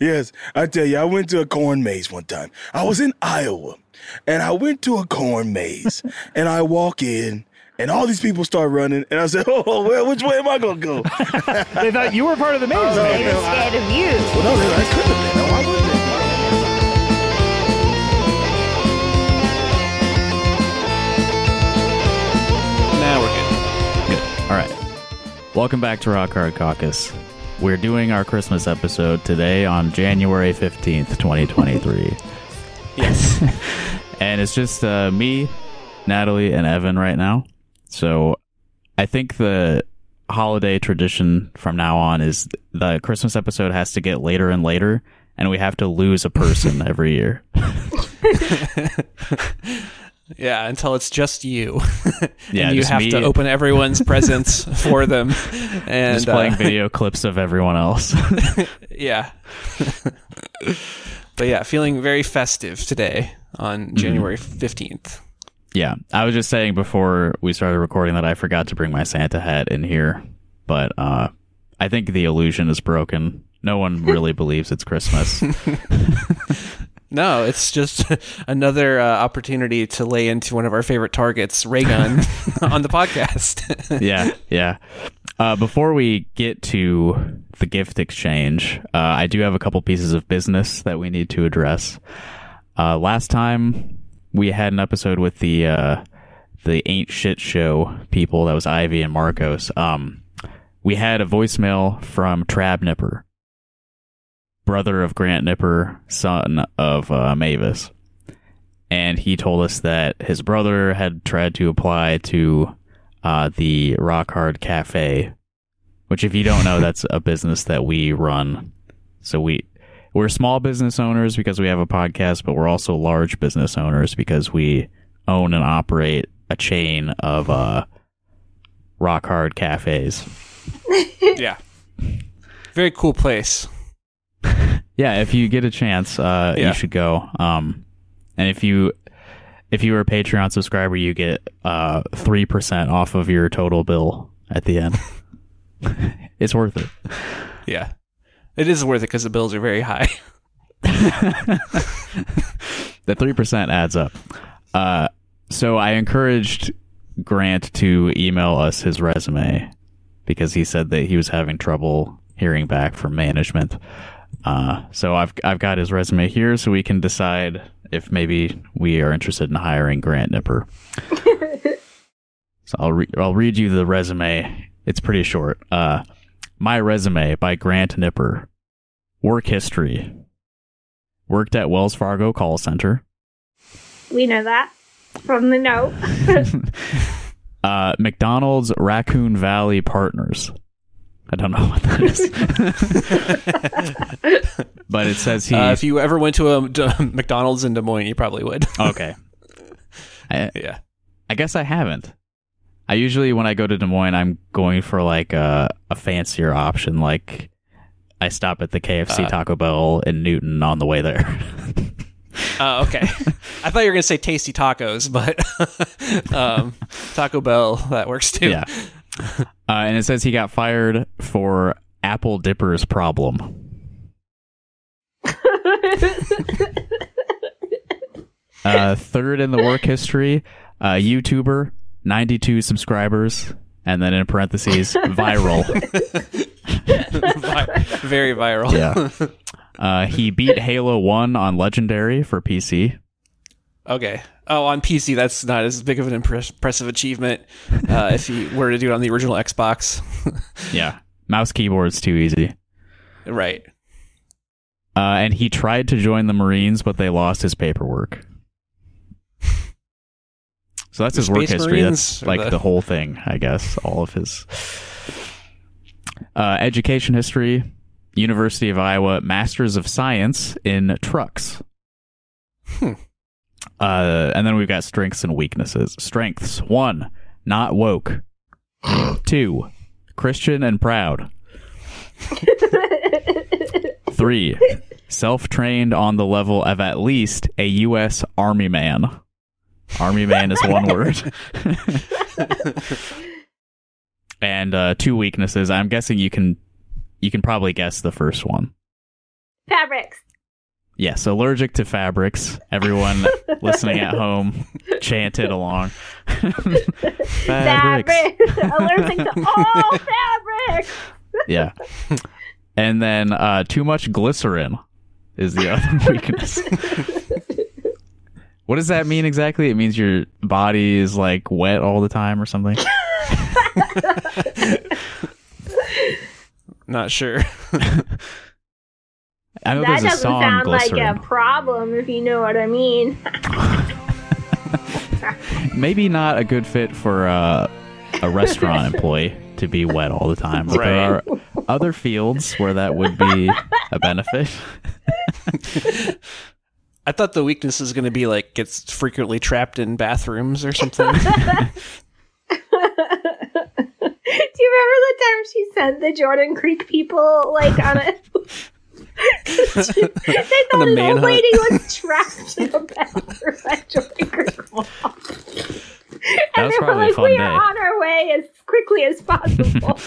yes. I tell you, I went to a corn maze one time. I was in Iowa, and I went to a corn maze, and I walk in, and all these people start running, and I said, "Oh, well, which way am I gonna go?" They thought you were part of the maze, oh, no. They were scared of you. well, no, I couldn't have been. No, I wasn't. Now we're good. Good. All right. Welcome back to Rock Hard Caucus. We're doing our Christmas episode today on January 15th, 2023. Yes. and it's just uh, me, Natalie, and Evan right now. So I think the holiday tradition from now on is the Christmas episode has to get later and later, and we have to lose a person every year. Yeah, until it's just you. Yeah, and you have me. to open everyone's presents for them. And Just playing uh, video clips of everyone else. Yeah. but yeah, feeling very festive today on Mm-hmm. January 15th. Yeah, I was just saying before we started recording that I forgot to bring my Santa hat in here, but uh, I think the illusion is broken. No one really believes it's Christmas. No, it's just another uh, opportunity to lay into one of our favorite targets, Raygun, on the podcast. yeah, yeah. Uh, before we get to the gift exchange, uh, I do have a couple pieces of business that we need to address. Uh, last time we had an episode with the uh, the Ain't Shit Show people. That was Ivy and Marcos. Um, we had a voicemail from Trab Nipper, brother of Grant Nipper, son of uh, Mavis, and he told us that his brother had tried to apply to uh, the Rock Hard Cafe, which, if you don't know, that's a business that we run. So we we're small business owners because we have a podcast, but we're also large business owners because we own and operate a chain of uh, rock hard cafes. yeah. Very cool place. Yeah, if you get a chance, uh, Yeah. you should go. Um, and if you if you are a Patreon subscriber, you get uh three percent off of your total bill at the end. it's worth it. Yeah. It is worth it because the bills are very high. the three percent adds up. Uh, so I encouraged Grant to email us his resume because he said that he was having trouble hearing back from management. Uh, so I've I've got his resume here, so we can decide if maybe we are interested in hiring Grant Nipper. so I'll re- I'll read you the resume. It's pretty short. Uh, my resume by Grant Nipper. Work history. Worked at Wells Fargo call center. We know that from the note. Uh, McDonald's Raccoon Valley Partners. I don't know what that is. but it says he. Uh, if you ever went to a d- McDonald's in Des Moines, you probably would. okay. I, yeah. I guess I haven't. I usually, when I go to Des Moines, I'm going for like a, a fancier option. Like I stop at the KFC Uh. Taco Bell in Newton on the way there. Uh, okay. I thought you were going to say tasty tacos, but um, Taco Bell, that works too. yeah. Uh, and it says he got fired for Apple Dipper's problem. Uh, third in the work history, uh, YouTuber, 92 subscribers, and then in parentheses, viral. Vi- very viral. Yeah. Uh, he beat Halo 1 on Legendary for PC. Okay. Oh, on PC, that's not as big of an impress- impressive achievement uh, if you were to do it on the original Xbox. Yeah. Mouse keyboard's too easy. right. Uh, and he tried to join the Marines, but they lost his paperwork. So that's The his work history. Marines That's like the- the whole thing, I guess. All of his uh, education history. University of Iowa Masters of Science in Trucks. Hmm. Uh, and then we've got strengths and weaknesses. Strengths one, not woke. Two, Christian and proud. Three, self trained on the level of at least a U.S. Army man. Army man is one word. and uh, two weaknesses. I'm guessing you can you can probably guess the first one. fabrics. Yes, allergic to fabrics. Everyone listening at home, chanted along. fabrics. Fabric. Allergic to all fabrics. Yeah. And then uh, too much glycerin is the other weakness. what does that mean exactly? It means your body is like wet all the time or something. Not sure. I know That there's a doesn't song sound glycerin. like a problem, if you know what I mean. Maybe not a good fit for uh, a restaurant employee to be wet all the time. But there are other fields where that would be a benefit. I thought the weakness is going to be like gets frequently trapped in bathrooms or something. Do you remember the time she sent the Jordan Creek people like on a? They thought a an old lady was trapped in a bathroom at Mall. And they were like, "We day. are on our way as quickly as possible."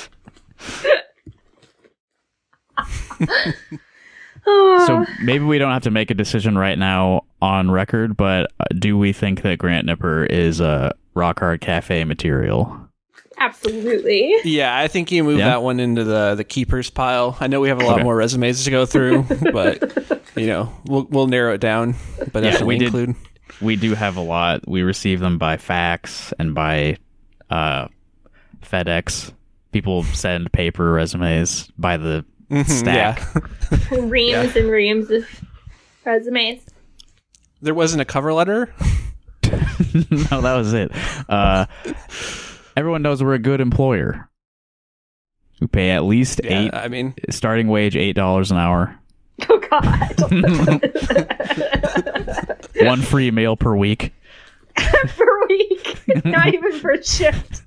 So maybe we don't have to make a decision right now on record, but uh, do we think that Grant Nipper is a rock hard cafe material? Absolutely. yeah, I think you move Yeah? that one into the the keepers pile. I know we have a lot Okay. more resumes to go through, but you know we'll we'll narrow it down. But Yeah, definitely we did- We do have a lot. We receive them by fax and by uh, FedEx. People send paper resumes by the stack. Mm-hmm, Yeah, reams and reams of resumes. there wasn't a cover letter. no, that was it. Uh, everyone knows we're a good employer. We pay at least Yeah, eight I mean, starting wage eight dollars an hour. Oh God. One free meal per week. per week, not even per shift.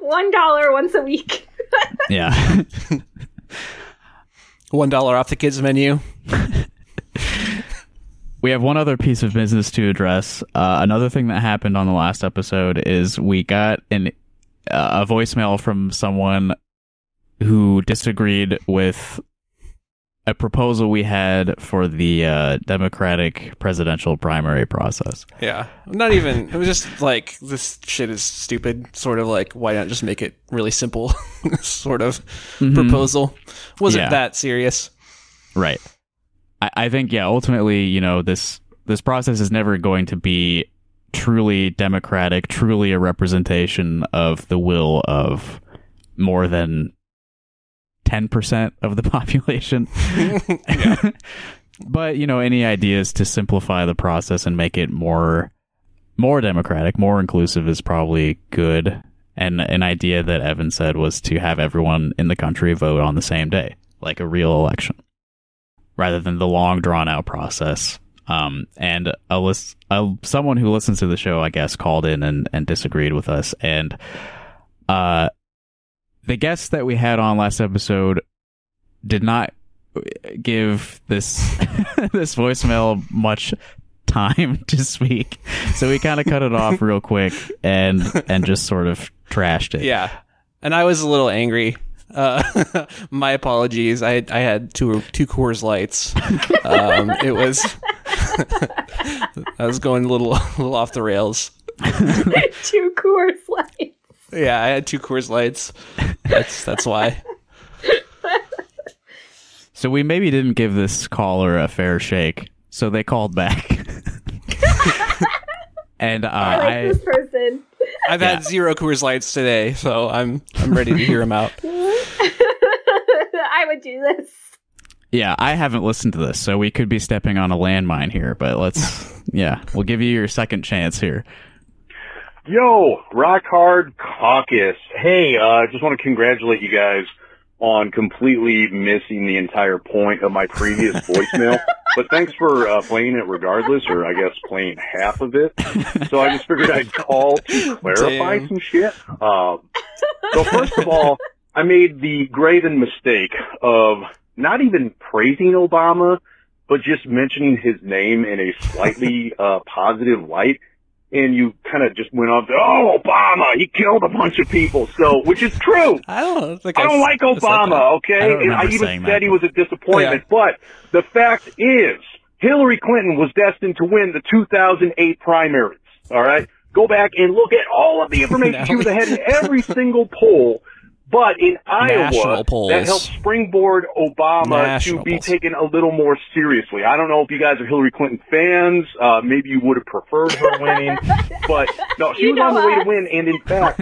One dollar once a week. yeah. one dollar off the kids menu. We have one other piece of business to address. Uh, another thing that happened on the last episode is we got an uh, a voicemail from someone who disagreed with a proposal we had for the uh, Democratic presidential primary process. Yeah, not even. It was just like this shit is stupid. Sort of like why not just make it really simple? sort of proposal. Wasn't Yeah. that serious? Right. I, I think yeah, ultimately, you know, this this process is never going to be truly democratic, truly a representation of the will of more than ten percent of the population. but, you know, any ideas to simplify the process and make it more more democratic, more inclusive is probably good. And an idea that Evan said was to have everyone in the country vote on the same day, like a real election rather than the long drawn out process. Um, and a list, a, someone who listens to the show, I guess, called in and, and disagreed with us. And uh, the guest that we had on last episode did not give this this voicemail much time to speak, so we kind of cut it off real quick and and just sort of trashed it. Yeah, and I was a little angry. Uh, my apologies. I I had two two Coors Lights. Um, it was I was going a little a little off the rails. Two Coors Lights. Yeah, I had two Coors Lights. That's that's why. So we maybe didn't give this caller a fair shake. So they called back. and uh, I like I, this person. I've had zero Coors Lights today, so I'm I'm ready to hear him out. I would do this. yeah, I haven't listened to this, so we could be stepping on a landmine here. But let's, yeah, we'll give you your second chance here. Yo, Rock Hard Caucus. Hey, uh, just want to congratulate you guys on completely missing the entire point of my previous voicemail. But thanks for uh, playing it regardless, or I guess playing half of it. So I just figured I'd call to clarify Damn. some shit. Um, so first of all, I made the graven mistake of not even praising Obama, but just mentioning his name in a slightly uh, positive light. And you kind of just went off, oh, Obama, he killed a bunch of people. So, which is true. I don't think I don't like. Obama, okay? I I even said that, he was a disappointment. But the fact is, Hillary Clinton was destined to win the 2008 primaries. All right? Go back and look at all of the information. she was ahead in every single poll. But in Iowa, polls. that helped springboard Obama National to be polls. taken a little more seriously. I don't know if you guys are Hillary Clinton fans. Uh, maybe you would have preferred her winning. but no, she You was on the know way to win. And in fact,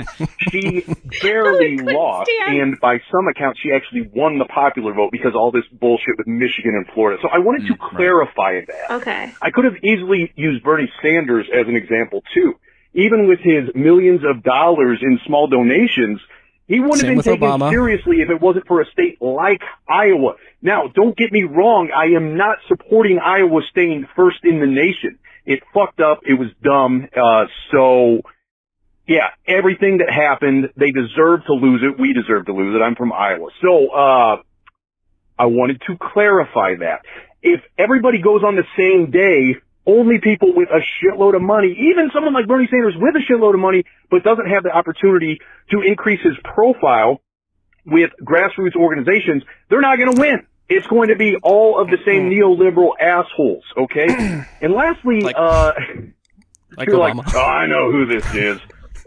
she barely lost. stands. And by some accounts, she actually won the popular vote because all this bullshit with Michigan and Florida. So I wanted to clarify that. Okay. I could have easily used Bernie Sanders as an example too. Even with his millions of dollars in small donations, he wouldn't Same have been taken Obama. seriously if it wasn't for a state like Iowa. Now, don't get me wrong, I am not supporting Iowa staying first in the nation. It fucked up, it was dumb, uh, so yeah, everything that happened, they deserve to lose it. We deserve to lose it. I'm from Iowa. So, uh, I wanted to clarify that. If everybody goes on the same day, only people with a shitload of money, even someone like Bernie Sanders with a shitload of money, but doesn't have the opportunity to increase his profile with grassroots organizations, they're not going to win. It's going to be all of the same neoliberal assholes, okay? and lastly, Like- uh, Like you're Obama. like, oh, I know who this is.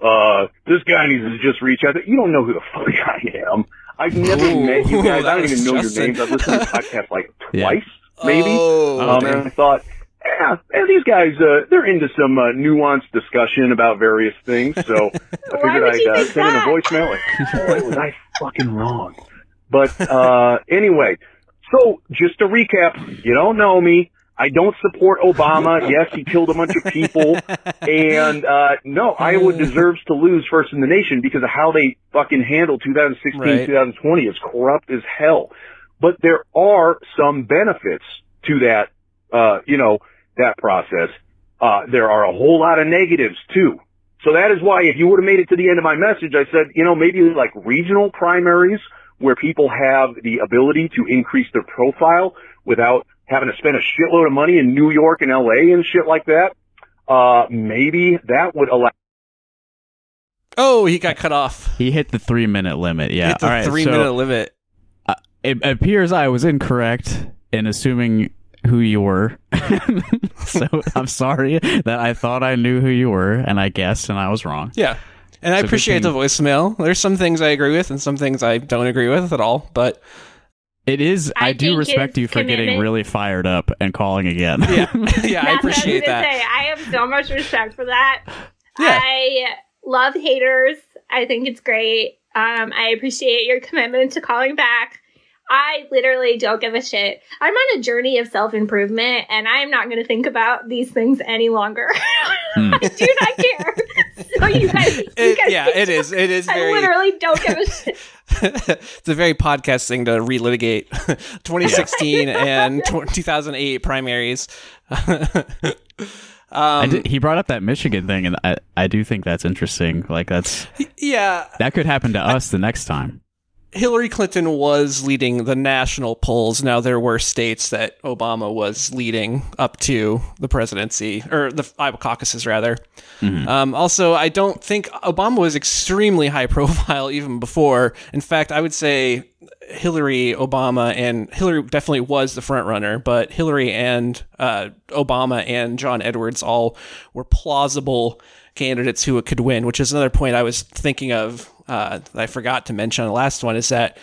Uh, this guy needs to just reach out. You don't know who the fuck I am. I've never Ooh, met you guys. I don't even know Justin. your names. I've listened to the podcast like Yeah. twice, maybe. Oh, um, and I thought, yeah, and these guys, uh, they're into some uh, nuanced discussion about various things. So I figured I'd uh, send in a voicemail. Like, boy, was I fucking wrong. But uh, anyway, so just to recap, you don't know me. I don't support Obama. Yes, he killed a bunch of people. And uh no, Iowa deserves to lose first in the nation because of how they fucking handled 2016, Right. 2020. It's corrupt as hell. But there are some benefits to that uh, you know, that process. Uh there are a whole lot of negatives too. So that is why if you would have made it to the end of my message, I said, you know, maybe like regional primaries where people have the ability to increase their profile without having to spend a shitload of money in New York and LA and shit like that. Uh, maybe that would allow. Oh, he got cut off. He hit the three minute limit. Yeah. Hit the All right. three so minute limit. it appears I was incorrect in assuming who you were. so I'm sorry that I thought I knew who you were and I guessed and I was wrong. Yeah. And I So good appreciate the voicemail. There's some things I agree with and some things I don't agree with at all. But It is. I, I do respect you for getting really fired up and calling again. yeah, yeah, I appreciate what I gonna that. Say. I have so much respect for that. Yeah. I love haters. I think it's great. Um, I appreciate your commitment to calling back. I literally don't give a shit. I'm on a journey of self improvement, and I'm not going to think about these things any longer. Hmm. I do not care. So you guys, you It- guys yeah, it is. It is I very. literally don't give a shit. it's a very podcast thing to relitigate 2016 and 2008 primaries. I um, did, he brought up that Michigan thing, and I, I do think that's interesting. Like that's yeah, that could happen to us the next time. Hillary Clinton was leading the national polls. Now there were states that Obama was leading up to the presidency or the Iowa caucuses, rather. Um, also, I don't think Obama was extremely high profile even before. In fact, I would say Hillary, Obama, and Hillary definitely was the front runner, but Hillary and uh, Obama and John Edwards all were plausible candidates who could win, which is another point I was thinking of uh, that I forgot to mention on the last one is that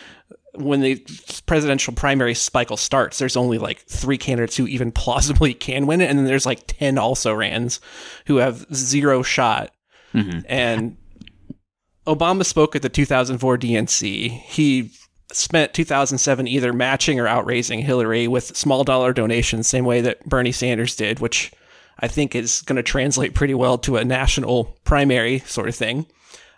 when the presidential primary cycle starts, there's only like three candidates who even plausibly can win it, and then there's like ten also rans who have zero shot. And Obama spoke at the 2004 DNC. He spent 2007 either matching or outraising Hillary with small dollar donations, same way that Bernie Sanders did, which I think is going to translate pretty well to a national primary sort of thing.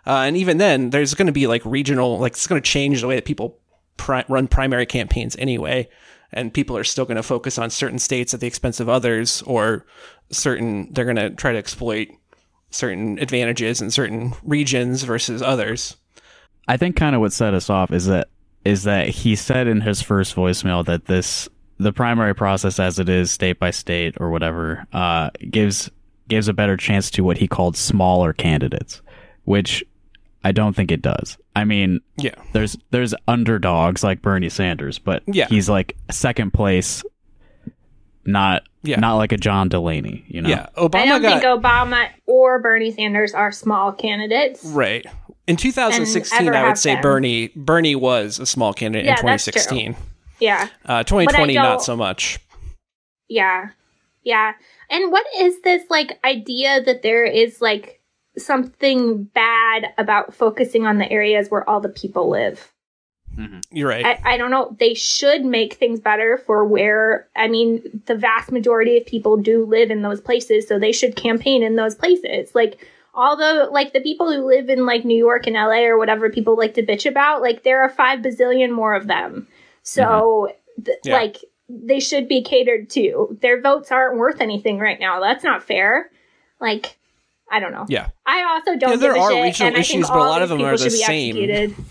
Uh, and even then, there's going to be like regional, like it's going to change the way that people pri- run primary campaigns anyway. And people are still going to focus on certain states at the expense of others, or certain, they're going to try to exploit certain advantages in certain regions versus others. I think kind of what set us off is that is that he said in his first voicemail that this the primary process as it is state by state or whatever uh, gives gives a better chance to what he called smaller candidates, which I don't think it does. I mean, Yeah. there's there's underdogs like Bernie Sanders, but Yeah. he's like second place, not Yeah. not like a John Delaney, you know. Yeah. Obama I don't got think Obama or Bernie Sanders are small candidates. right. In 2016, I would say been. Bernie Bernie was a small candidate Yeah, in 2016. Yeah. Uh, 2020, not so much. Yeah. Yeah. And what is this like idea that there is like something bad about focusing on the areas where all the people live? Mm-hmm. You're right. I, I don't know. They should make things better for where, I mean, the vast majority of people do live in those places, so they should campaign in those places. Like, all the, like, the people who live in, like, New York and LA or whatever people like to bitch about, like, there are five bazillion more of them. So, mm-hmm. th- Yeah. like, they should be catered to. Their votes aren't worth anything right now. That's not fair. Like, I don't know. yeah. I also don't Yeah, there are shit, regional issues, but a lot of them are the same.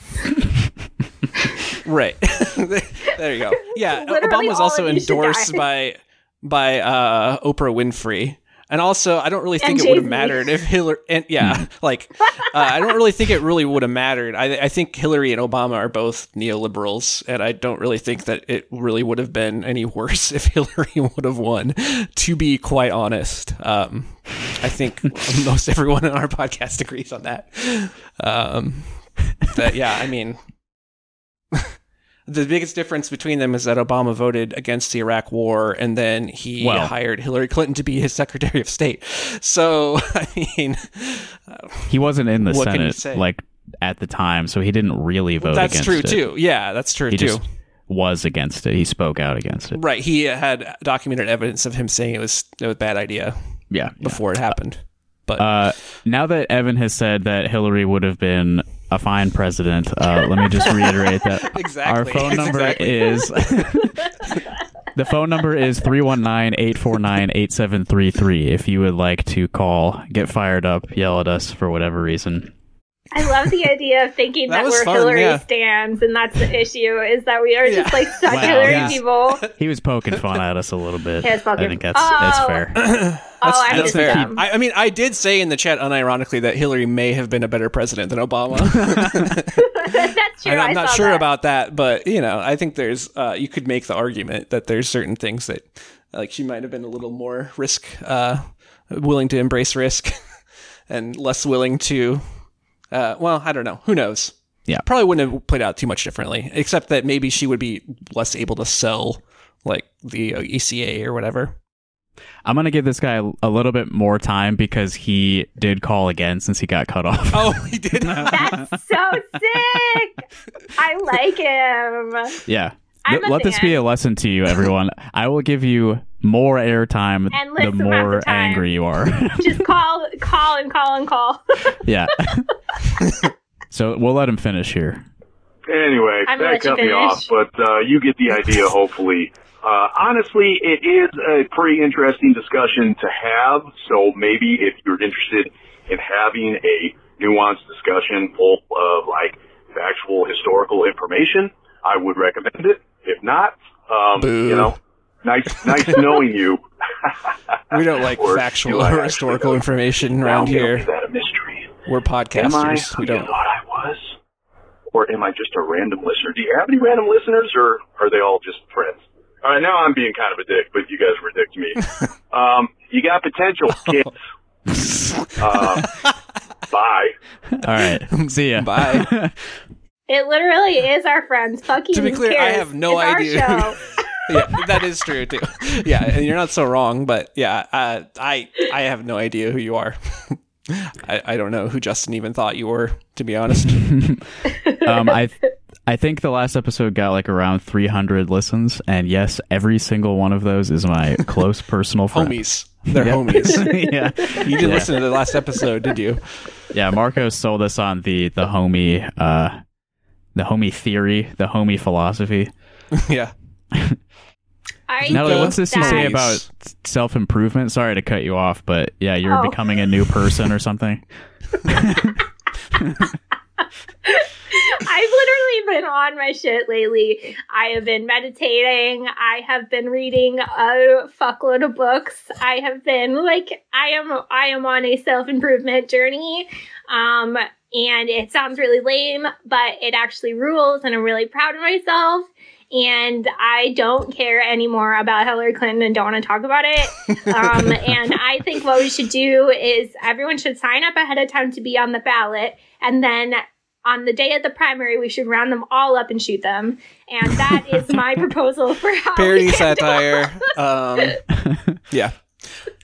Right. there you go. Yeah, Literally Obama was also of you should endorsed by by uh, Oprah Winfrey. And also, I don't really think it would have mattered if Hillary. And yeah, like uh, I don't really think it really would have mattered. I, I think Hillary and Obama are both neoliberals, and I don't really think that it really would have been any worse if Hillary would have won. To be quite honest, um, I think most everyone in our podcast agrees on that. Um, that yeah, I mean, the biggest difference between them is that Obama voted against the Iraq War, and then he Well- hired Hillary Clinton to be his Secretary of State. So, I mean, He wasn't in the Senate like at the time, so he didn't really vote that's true it. too. Yeah, that's true He too. was against it. He spoke out against it. Right, he had documented evidence of him saying it was it was a bad idea Yeah. yeah. before it happened. But Uh, now that Evan has said that Hillary would have been a fine president, uh, let me just reiterate that Exactly. our phone number Exactly. is. The phone number is 319-849-8733 if you would like to call, get fired up, yell at us for whatever reason. I love the idea of thinking That that, we're fun, Hillary yeah. stands, and that's the issue is that we are just like such Wow, Hillary yeah. people. He was poking fun at us a little bit. He was poking- I think that's that's Oh. fair. oh, I'm that's just fair. I, I mean, I did say in the chat unironically that Hillary may have been a better president than Obama. that's true. And I'm I not saw sure that. about that, but you know, I think there's uh, you could make the argument that there's certain things that like she might have been a little more risk uh, willing to embrace risk and less willing to uh, well, I don't know. Who knows? Yeah. Probably wouldn't have played out too much differently, except that maybe she would be less able to sell like the uh, ECA or whatever. I'm gonna give this guy a, a little bit more time because he did call again since he got cut off. Oh, he did. That's so sick. I like him. Yeah. I'm Let- this be a lesson to you, everyone. I will give you more airtime the more the angry you are. Just call, call, and call and call. yeah. so we'll let him finish here. Anyway, I'm that cut me off, but uh, you get the idea, hopefully. Uh, honestly, it is a pretty interesting discussion to have, so maybe if you're interested in having a nuanced discussion full of, like, factual historical information, I would recommend it. If not, um, you know, nice, nice knowing you. We don't like Or factual do I or historical information Now, around Is here. that a mystery? We're Am I podcasters. who We don't. thought I was? Or am I just a random listener? Do you have any random listeners, or are they all just friends? All right, now I'm being kind of a dick, but you guys were a dick to me. um, you got potential, kids. uh, bye. All right. See ya. Bye. It literally is our friends. Fuck you. To be who clear, I have no it's idea. Our show. yeah, that is true too. Yeah, and you're not so wrong, but yeah, uh, I I have no idea who you are. I, I don't know who Justin even thought you were, to be honest. um, I I think the last episode got like around 300 listens, and yes, every single one of those is my close personal friend. homies. They're Yep. homies. yeah, You didn't Yeah. listen to the last episode, did you? yeah. Marco sold us on the the homie uh the homie theory, the homie philosophy. yeah. I Natalie, what's this you say about self improvement? Sorry to cut you off, but yeah, you're Oh. becoming a new person or something. I've literally been on my shit lately. I have been meditating. I have been reading a fuckload of books. I have been like I am I am on a self-improvement journey. Um and it sounds really lame, but it actually rules and I'm really proud of myself. And I don't care anymore about Hillary Clinton and don't want to talk about it. Um, and I think what we should do is everyone should sign up ahead of time to be on the ballot. And then on the day of the primary, we should round them all up and shoot them. And that is my proposal for how Parody we can- satire. Um, yeah.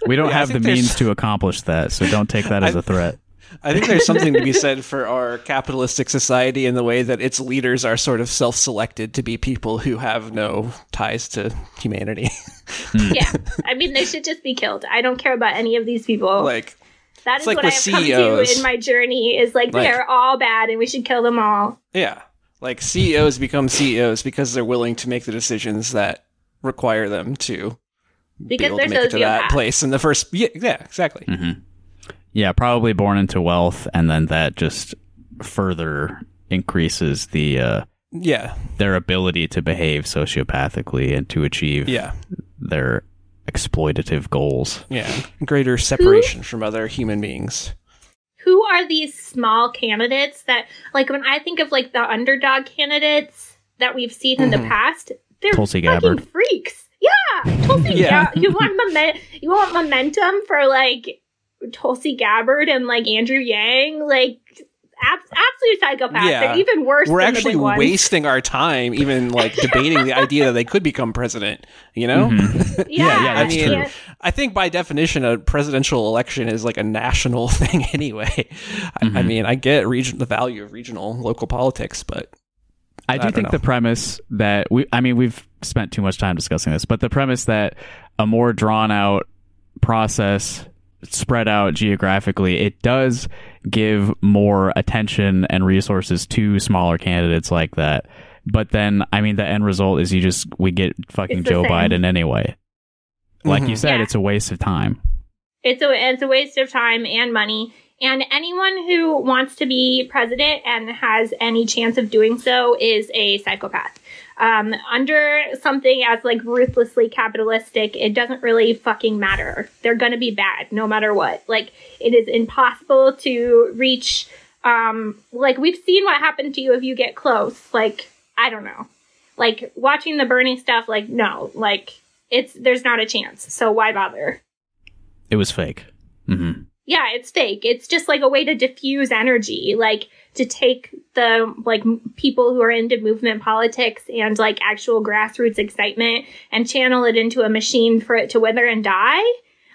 We don't Yeah, have the there's- means to accomplish that, so don't take that as I- a threat. I think there's something to be said for our capitalistic society in the way that its leaders are sort of self selected to be people who have no ties to humanity. Hmm. Yeah. I mean, they should just be killed. I don't care about any of these people. like, that is like what I with have come to in my journey is like, Like- they're all bad and we should kill them all. yeah. Like, CEOs become CEOs because they're willing to make the decisions that require them to be able to make it to that place in the first. Yeah, yeah exactly. Mm-hmm. Yeah, probably born into wealth, and then that just further increases the uh, Yeah. their ability to behave sociopathically and to achieve Yeah. their exploitative goals. Yeah. Greater separation from other human beings. Who are these small candidates that, like, when I think of like the underdog candidates that we've seen in the Mhm. past, they're Tulsi fucking Gabbard. freaks. Yeah, Tulsi. Yeah. yeah, you want momen- you want momentum for like Tulsi Gabbard and like Andrew Yang, like ab- absolute psychopaths. Yeah. They're even worse. We're than actually the big wasting our time even like debating the idea that they could become president, you know? Mhm. Yeah, Yeah, yeah, I that's mean, true. I think by definition, a presidential election is like a national thing anyway. I, I Mhm. mean, I get region the value of regional local politics, but I do I think know. the premise that we, I mean, we've spent too much time discussing this, but the premise that a more drawn out process spread out geographically, it does give more attention and resources to smaller candidates like that. But then, I mean, the end result is you just, we get fucking Joe same. Biden anyway. Like you Mhm. said, Yeah. it's a waste of time. It's a it's a waste of time and money. And anyone who wants to be president and has any chance of doing so is a psychopath. Um, under something as like ruthlessly capitalistic, it doesn't really fucking matter. They're gonna be bad no matter what. Like it is impossible to reach. Um, like we've seen what happened to you if you get close. Like I don't know. Like watching the Bernie stuff. Like no. Like it's there's not a chance. So why bother? It was fake. hmm yeah, it's fake. It's just like a way to diffuse energy, like to take the like people who are into movement politics and like actual grassroots excitement and channel it into a machine for it to wither and die.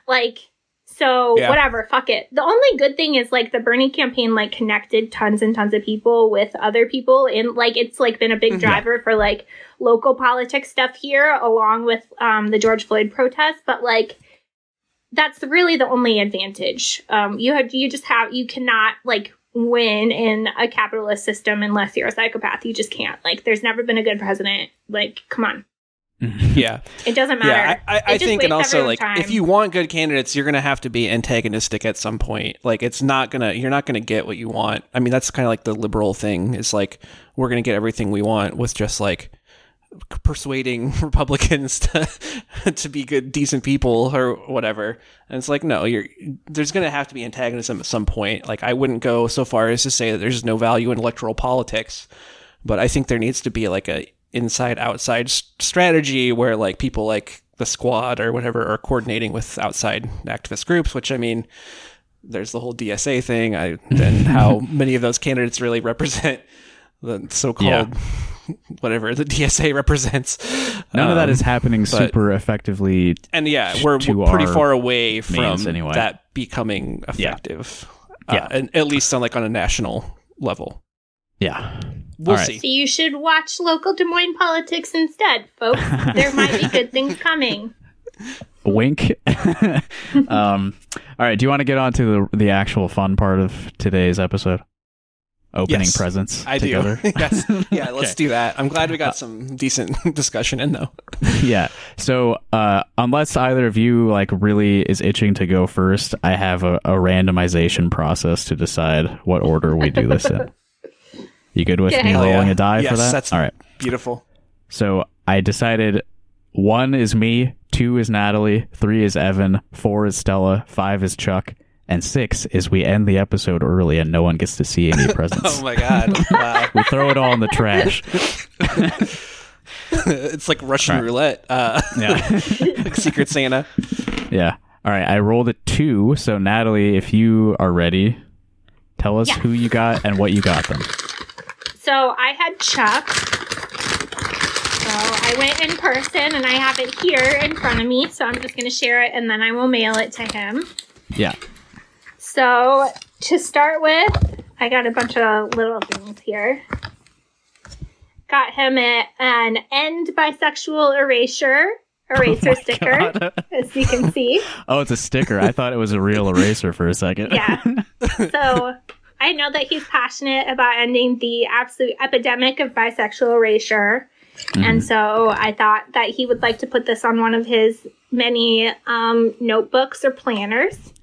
Like, so Yeah. whatever, fuck it. The only good thing is like the Bernie campaign like connected tons and tons of people with other people and like it's like been a big Mhm. driver for like local politics stuff here along with um the George Floyd protests, but like that's really the only advantage. Um, you have you just have you cannot like win in a capitalist system unless you're a psychopath. You just can't. Like, there's never been a good president. Like, come on, yeah, it doesn't matter. yeah. I, I, I think, and also like, time. if you want good candidates, you're gonna have to be antagonistic at some point. Like, it's not gonna, you're not gonna get what you want. I mean, that's kind of like the liberal thing. Is like we're gonna get everything we want with just like persuading Republicans to to be good, decent people or whatever. And it's like, no, you're there's going to have to be antagonism at some point. Like, I wouldn't go so far as to say that there's no value in electoral politics, but I think there needs to be like a inside outside strategy where like people like the squad or whatever are coordinating with outside activist groups. Which I mean. There's the whole DSA thing, I, and how many of those candidates really represent the so-called whatever the DSA represents. None of that Um, happening but- super effectively. and yeah, we're, to we're pretty far away from anyway. that becoming effective. Yeah. Uh, and at least on like on a national level. Yeah. We'll All right. see. So you should watch local Des Moines politics instead, folks. there might be good things coming. Wink. um, all right. Do you want to get on to the, the actual fun part of today's episode? Opening Yes, presents I together. do. yes. Yeah, let's Okay. do that. I'm glad we got some decent discussion in though. yeah. So, uh, unless either of you like really is itching to go first, I have a, a randomization process to decide what order we do this in. You good with Yeah. me rolling yeah. a die Yes, for that? that's- All right. Beautiful. So I decided one is me, two is Natalie, three is Evan, four is Stella, five is Chuck, and six is we end the episode early and no one gets to see any presents. Oh my god. Wow. we throw it all in the trash. it's like Russian Right. roulette. Uh, Yeah. like Secret Santa. Yeah. All right. I rolled a two. So, Natalie, if you are ready, tell us Yeah. who you got and what you got them. So I had Chuck. So I went in person and I have it here in front of me. So I'm just going to share it and then I will mail it to him. Yeah. So to start with, I got a bunch of little things here. Got him a, an end bisexual erasure eraser sticker, as you can see. Oh, it's a sticker. I thought it was a real eraser for a second. Yeah. So I know that he's passionate about ending the absolute epidemic of bisexual erasure. And so I thought that he would like to put this on one of his many um, notebooks or planners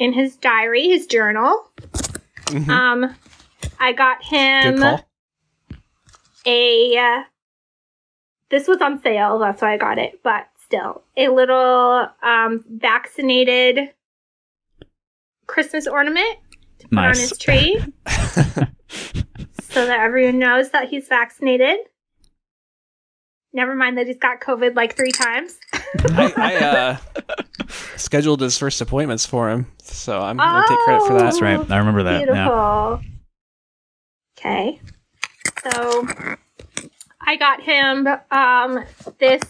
in his diary, his journal. Um, I got him a. Uh, this was on sale, that's why I got it. But still, a little um, vaccinated Christmas ornament to put on his tree, so that everyone knows that he's vaccinated. Never mind that he's got COVID like three times. I, I uh, scheduled his first appointments for him, so I'm gonna take credit for that. That's right. I remember that. Yeah. Okay. So I got him um this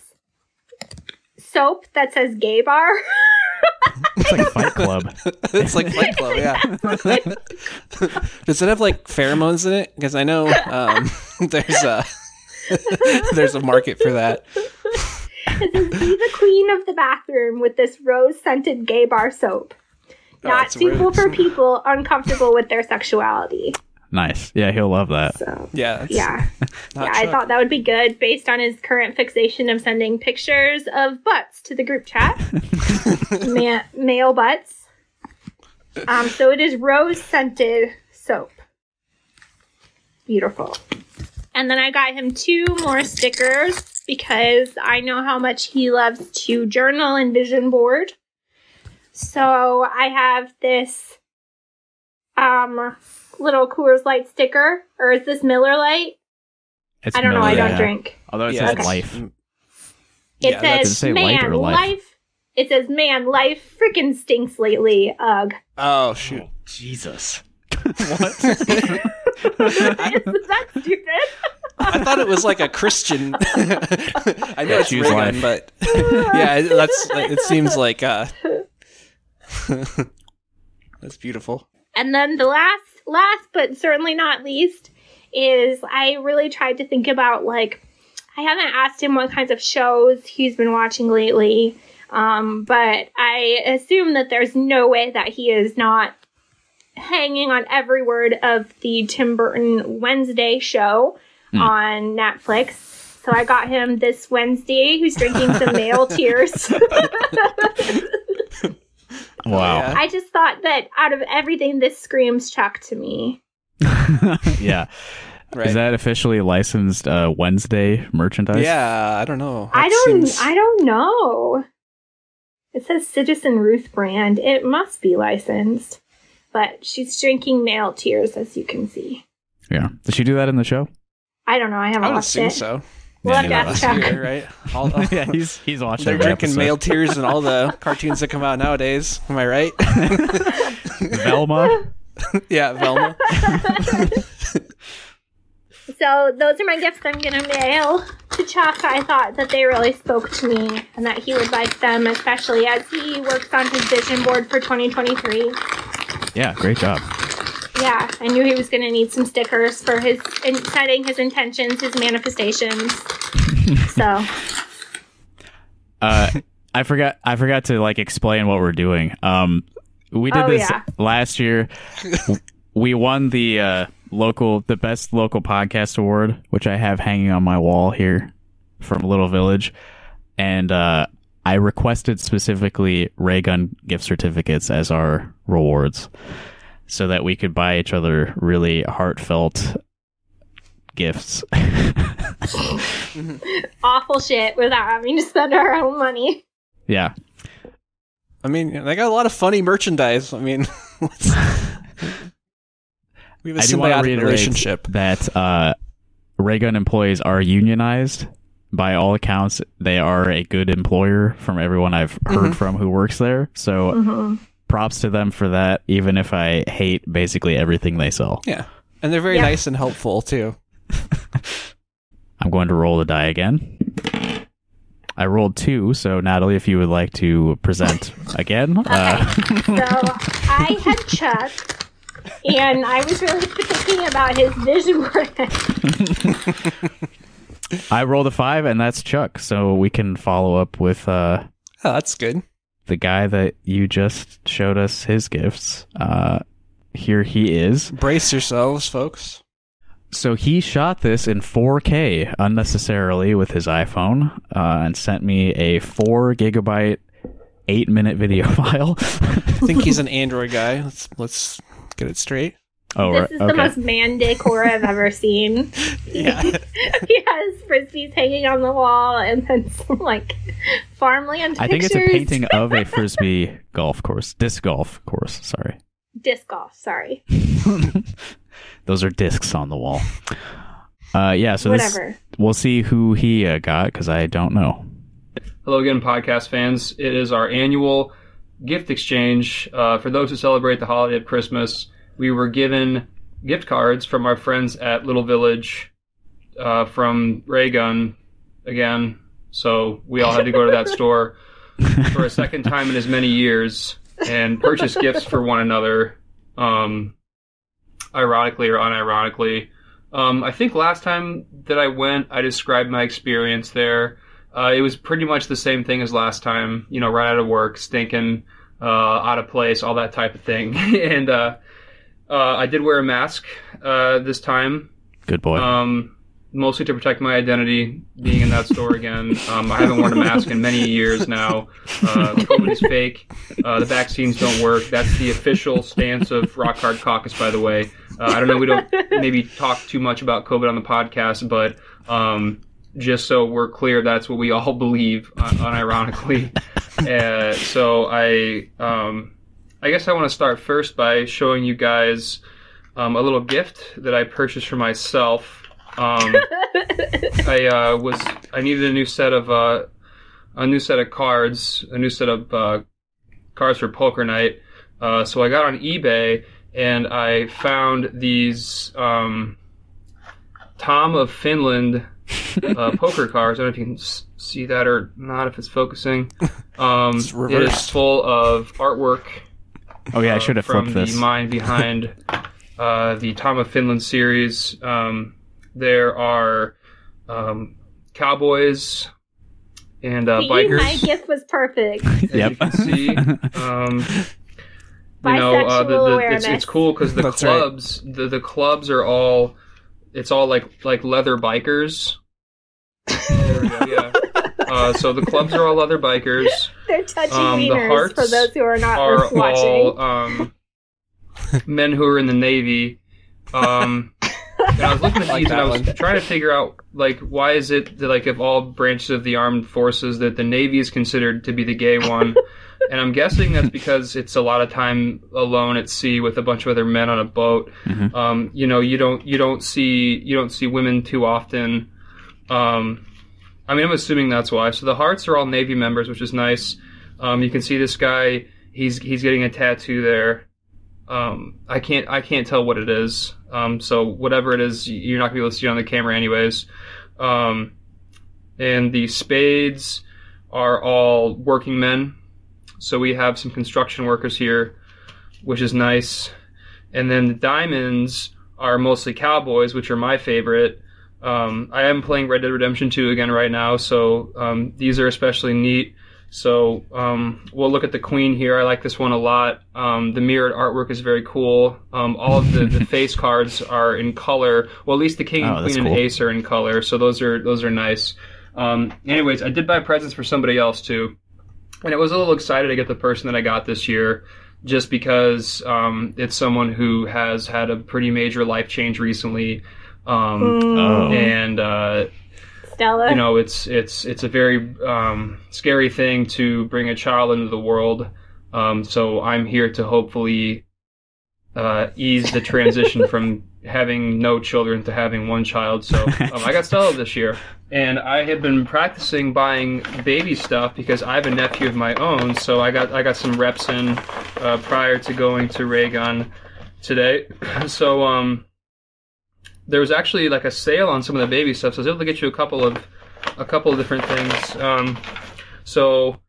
soap that says gay bar. It's like Fight Club. it's like Fight Club, yeah. Does it have like pheromones in it? Because I know um, there's a there's a market for that. It says be the queen of the bathroom with this rose scented gay bar soap. Oh, Not it's suitable rude. for people uncomfortable with their sexuality. Nice. Yeah, he'll love that. So Yeah, it's yeah. not yeah, I thought that would be good based on his current fixation of sending pictures of butts to the group chat. Ma- male butts. Um, so it is rose scented soap. Beautiful. And then I got him two more stickers because I know how much he loves to journal and vision board. So I have this um little Coors Light sticker, or is this Miller Lite? It's I don't know. I don't yeah. drink. Although it Yeah, says it's- life. It Yeah, that's- Does it says, say "Man, or life?" life." It says, "Man, life freaking stinks lately." Ugh. Oh shoot! Jesus. Isn't that stupid? I thought it was like a Christian. I know Yeah, it's choose Reagan, life. but yeah, it- that's. It seems like uh, that's beautiful. And then the last, last but certainly not least, is I really tried to think about like I haven't asked him what kinds of shows he's been watching lately, um, but I assume that there's no way that he is not hanging on every word of the Tim Burton Wednesday show on Netflix. So I got him this Wednesday who's drinking some male tears. Wow. I just thought that out of everything, this screams Chuck to me. yeah. Right. Is that officially licensed uh, Wednesday merchandise? yeah, I don't know. I don't. seems- I don't know. It says Citizen Ruth brand. It must be licensed, but she's drinking male tears, as you can see. Yeah. Did she do that in the show? I don't know. I haven't I would watched assume it. so. We'll have to Yeah, ask Last Chuck. year, right? All, all- yeah, he's he's watching. they're every drinking episode. male tears in all the cartoons that come out nowadays. Am I right? Velma. yeah, Velma. So those are my gifts I'm gonna mail to Chuck. I thought that they really spoke to me and that he would like them, especially as he works on his vision board for 2023. Yeah, great job. Yeah, I knew he was going to need some stickers for his in setting his intentions, his manifestations. so, Uh, I forgot. I forgot to like explain what we're doing. Um, we did Oh, this yeah. last year. we won the uh, local, the best local podcast award, which I have hanging on my wall here from Little Village, and uh, I requested specifically Raygun gift certificates as our rewards. So that we could buy each other really heartfelt gifts. Awful shit without having to spend our own money. yeah. I mean, they got a lot of funny merchandise. I mean, what's- we have a I do want to symbiotic reiterate relationship. that uh, Raygun employees are unionized. By all accounts, they are a good employer from everyone I've heard Mhm. from who works there. So Mm-hmm. Props to them for that, even if I hate basically everything they sell. Yeah, and they're very Yeah. nice and helpful too. I'm going to roll the die again. I rolled two, so Natalie, if you would like to present again. Uh, So I had Chuck, and I was really thinking about his vision board. I rolled a five, and that's Chuck. So we can follow up with uh, Oh, that's good. The guy that you just showed us his gifts. Uh, here he is. Brace yourselves, folks. So he shot this in 4K unnecessarily with his iPhone uh, and sent me a four gigabyte, eight minute video file. I think he's an Android guy. Let's let's get it straight. Oh, this right. is the most man decor I've ever seen. Yeah. he has frisbees hanging on the wall, and then some like farmland I think it's a painting of a frisbee golf course, disc golf course. Sorry. disc golf. Sorry, Those are discs on the wall. Uh, yeah, so this, whatever. we'll see who he uh, got because I don't know. Hello again, podcast fans. It is our annual gift exchange. Uh, for those who celebrate the holiday of Christmas, we were given gift cards from our friends at Little Village uh, from Raygun again. So we all had to go to that store for a second time in as many years and purchase gifts for one another, um, ironically or unironically. Um, I think last time that I went, I described my experience there. Uh, it was pretty much the same thing as last time. You know, right out of work, stinking, uh, out of place, all that type of thing. and uh, uh, I did wear a mask uh, this time, Good boy. um, mostly to protect my identity. Being in that store again, um, I haven't worn a mask in many years now. Uh, COVID is fake. Uh, the vaccines don't work. That's the official stance of Rock Hard Caucus, by the way. Uh, I don't know. We don't maybe talk too much about COVID on the podcast, but um, just so we're clear, that's what we all believe, uh, unironically. uh, so I, um, I guess I want to start first by showing you guys um, a little gift that I purchased for myself. Um, I uh, was I needed a new set of uh, a new set of cards, a new set of uh, cards for poker night. Uh, so I got on eBay and I found these um, Tom of Finland uh, poker cards. I don't know if you can s- see that or not. If it's focusing, um, It's it is full of artwork oh, yeah, I uh, should have from flipped this. the mind behind uh, the Tom of Finland series. Um, there are um, cowboys and uh, See, My bikers. gift was perfect. As Yep. you can see, um, you know, uh, the, the, it's, it's cool because the That's right. clubs, the, the clubs are all, it's all like like leather bikers. There we go, yeah. Uh, so the clubs are all other bikers. They're touchy Um, the wieners hearts for those who are not are watching. all um, men who are in the Navy. Um, and I was looking at Like these and I was one. trying to figure out like why is it that like of all branches of the armed forces that the Navy is considered to be the gay one. And I'm guessing that's because it's a lot of time alone at sea with a bunch of other men on a boat. Mhm. Um, you know, you don't you don't see you don't see women too often. Um, I mean, I'm assuming that's why. So the hearts are all Navy members, which is nice. Um, you can see this guy. He's he's getting a tattoo there. Um, I can't I can't tell what it is. Um, so whatever it is, you're not gonna be able to see it on the camera anyways. Um, and the spades are all working men. So we have some construction workers here, which is nice. And then the diamonds are mostly cowboys, which are my favorite. Um, I am playing Red Dead Redemption 2 again right now, so um, these are especially neat. So um, we'll look at the Queen here. I like this one a lot. Um, the mirrored artwork is very cool. Um, all of the, the face cards are in color. Well, at least the King Oh, and Queen cool. and Ace are in color, so those are those are nice. Um, anyways, I did buy presents for somebody else too, and I was a little excited to get the person that I got this year. just because um, it's someone who has had a pretty major life change recently. Um, Oh. and uh, Stella. you know it's it's it's a very um, scary thing to bring a child into the world. Um, so i'm here to hopefully uh, ease the transition from having no children to having one child. So um, i got stella this year. And i had been practicing buying baby stuff because i have a nephew of my own. So i got i got some reps in uh, prior to going to raygun today. So um there was actually like a sale on some of the baby stuff, so I was able to get you a couple of a couple of different things. Um, so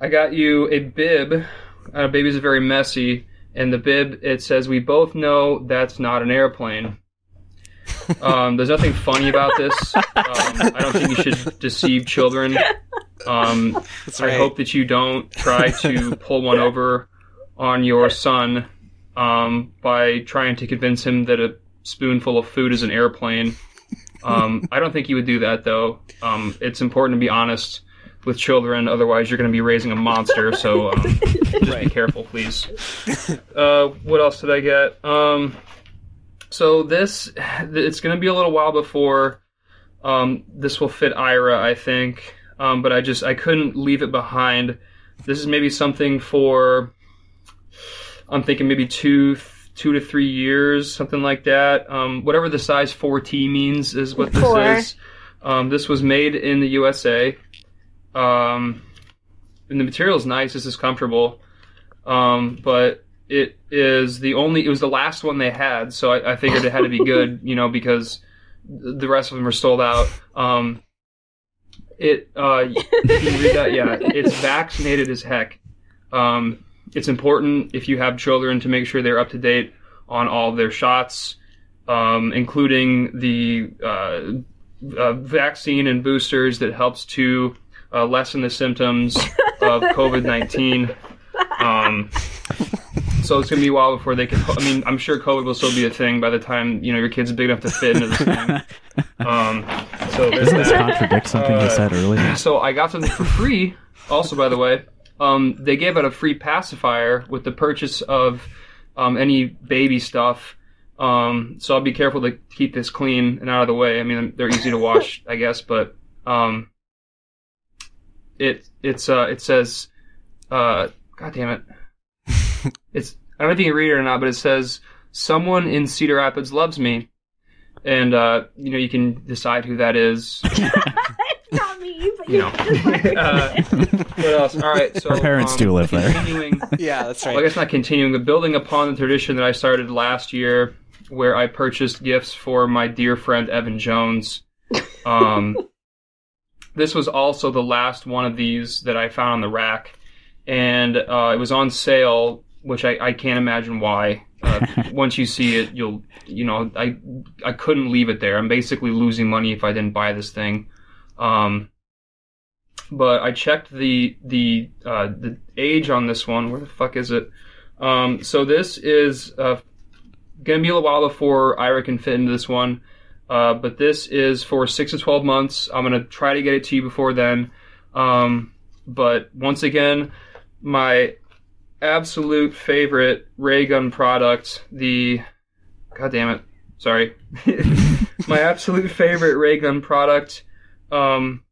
I got you a bib. Uh, babies are very messy, and the bib it says we both know that's not an airplane. Um, there's nothing funny about this. Um, I don't think you should deceive children. Um, That's I hope that you don't try to pull one over on your son um, by trying to convince him that a spoonful of food is an airplane. Um, I don't think you would do that, though. Um, it's important to be honest with children, otherwise, you're going to be raising a monster. So um, just be careful, please. Uh, what else did I get? Um, so this, it's going to be a little while before um, this will fit Ira, I think. Um, but I just I couldn't leave it behind. This is maybe something for I'm thinking maybe two two to three years, something like that. Um, whatever the size 4T means is what this Four. is. Um, this was made in the USA. Um, and the material is nice. This is comfortable. Um, but it is the only. It was the last one they had, so I, I figured it had to be good. You know, because the rest of them are sold out. Um, it uh, that? Yeah, it's vaccinated as heck. Um, it's important if you have children to make sure they're up to date on all of their shots, um, including the uh, uh, vaccine and boosters that helps to uh, lessen the symptoms of COVID nineteen. Um, so it's gonna be a while before they can. I mean, I'm sure COVID will still be a thing by the time you know your kid's are big enough to fit into this thing. Um, so Doesn't this that. contradict something he Uh, said earlier? So I got them for free. Also, by the way, um, they gave out a free pacifier with the purchase of um, any baby stuff. Um, so I'll be careful to keep this clean and out of the way. I mean, they're easy to wash, I guess, but um, it it's uh, it says, uh, God damn it, it's I don't know if you can read it or not, but it says someone in Cedar Rapids loves me, and uh, you know you can decide who that is. it's but You you know. know. Uh, what else? All right. So Her parents um, do live there. Yeah, that's well, I guess not continuing, but building upon the tradition that I started last year, where I purchased gifts for my dear friend Evan Jones. Um, this was also the last one of these that I found on the rack, and uh, it was on sale, which I, I can't imagine why. Uh, once you see it, you'll you know I I couldn't leave it there. I'm basically losing money if I didn't buy this thing. Um, but I checked the the uh, the age on this one. Where the fuck is it? Um, so this is uh, gonna be a while before Ira can fit into this one. Uh, but this is for six to twelve months. I'm gonna try to get it to you before then. Um, but once again, my absolute favorite Raygun product, the God damn it, sorry, my absolute favorite Raygun product, um,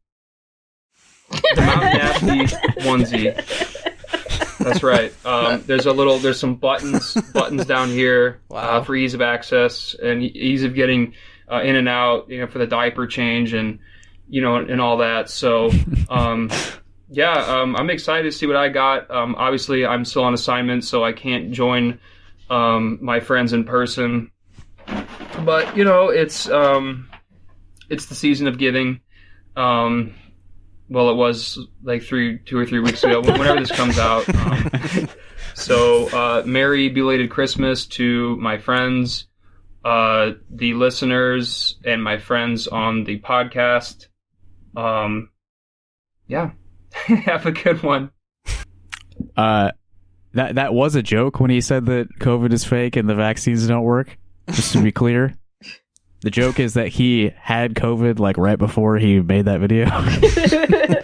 the Mount Nasty onesie. That's right. Um, there's a little, there's some buttons, buttons down here uh, for ease of access and ease of getting uh, in and out, you know, for the diaper change and you know, and all that. So, um, yeah, um, I'm excited to see what I got. Um, obviously, I'm still on assignment, so I can't join um, my friends in person. But you know, it's um, it's the season of giving. Um, well, it was like three, two or three weeks ago. Whenever this comes out. Um, so, uh, merry belated Christmas to my friends, uh, the listeners, and my friends on the podcast. Um, yeah, have a good one. Uh, that that was a joke when he said that COVID is fake and the vaccines don't work. Just to be clear, the joke is that he had COVID like right before he made that video.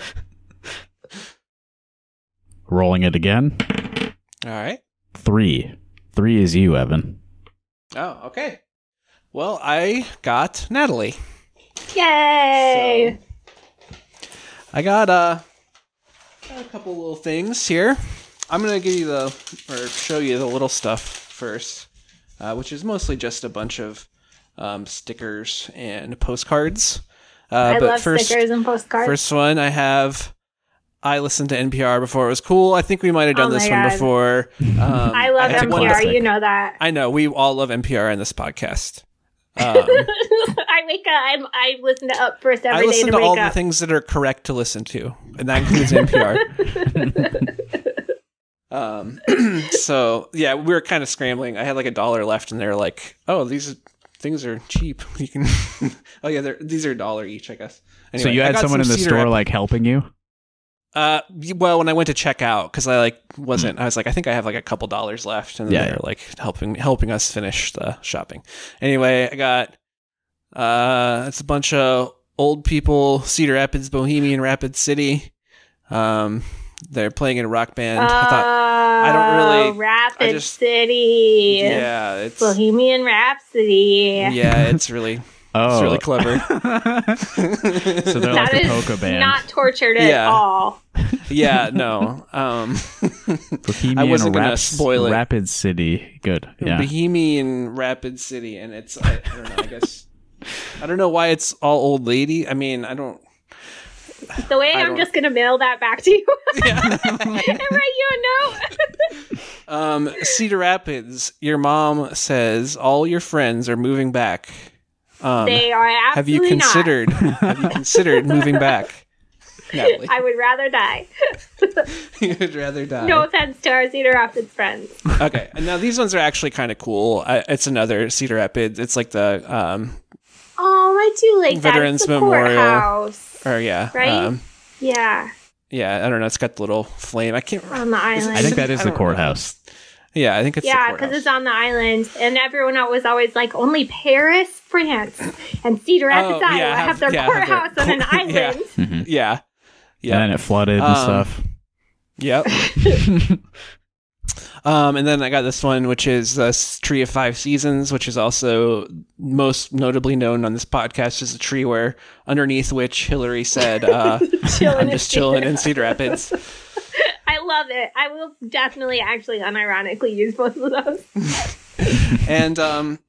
Rolling it again. All right. three. Three is you, Evan. Oh, okay. Well, I got Natalie. Yay! I got uh, a couple little things here. I'm gonna give you the or show you the little stuff first, uh, which is mostly just a bunch of um, stickers and postcards. Uh, I but love first, stickers and postcards. First one I have. I listened to NPR before it was cool. I think we might have done Oh this my one before. Um, I love one- NPR. You know that. I know we all love NPR in this podcast. Um, I wake up. I'm, I listen to Up First every day. I listen to to all up. the things that are correct to listen to, and that includes NPR. um, so yeah, we were kind of scrambling. I had like a dollar left, and they're like, "Oh, these things are cheap. You can." oh yeah, they're, these are a dollar each, I guess. so you had someone some in the store Rapids- like helping you? Uh, well, when I went to check out, because I like wasn't, I was like, I think I have like a couple dollars left, and Yeah, they're yeah. like helping helping us finish the shopping. Anyway, I got uh, it's a bunch of old people, Cedar Rapids, Bohemian Rapid City. Um, they're playing in a rock band. I thought, I don't really- Oh, Rapid I just- City. yeah, it's Bohemian Rhapsody. yeah, it's really Oh, it's really clever. so they're like a is polka band. not tortured at Yeah. all. yeah, no, um, Bohemian wasn't gonna Raps- spoil it. Rapid City. Good. Yeah. Bohemian Rapid City, and it's I, I don't know. I guess I don't know why it's all old lady. I mean, I don't. The way I I'm don't- just gonna mail that back to you Yeah. and write you a note. um, Cedar Rapids. Your mom says all your friends are moving back. Um, they are have you absolutely considered? have you considered moving back, Natalie? I would rather die. You'd rather die. No offense to our Cedar Rapids friends. Okay, and now these ones are actually kind of cool. I, it's another Cedar Rapids. It's like the um, I do like Veterans that. It's Memorial. courthouse. or yeah, Right? um, Yeah, yeah. I don't know. It's got the little flame. I can't. on the island. I think that is the don't know. courthouse. Yeah, I think it's yeah, because it's on the island, and everyone was always like, only Paris, France, and Cedar Rapids, Oh, Iowa yeah, have, have- their yeah, have their courthouse on an island. yeah. island. Mhm. Yeah. And then it flooded and Um, stuff. Yep. um, and then I got this one, which is the Tree of Five Seasons, which is also most notably known on this podcast as a tree where underneath which Hillary said, uh, I'm just chilling in Cedar Rapids. I love it. I will definitely, actually, unironically use both of those. and um,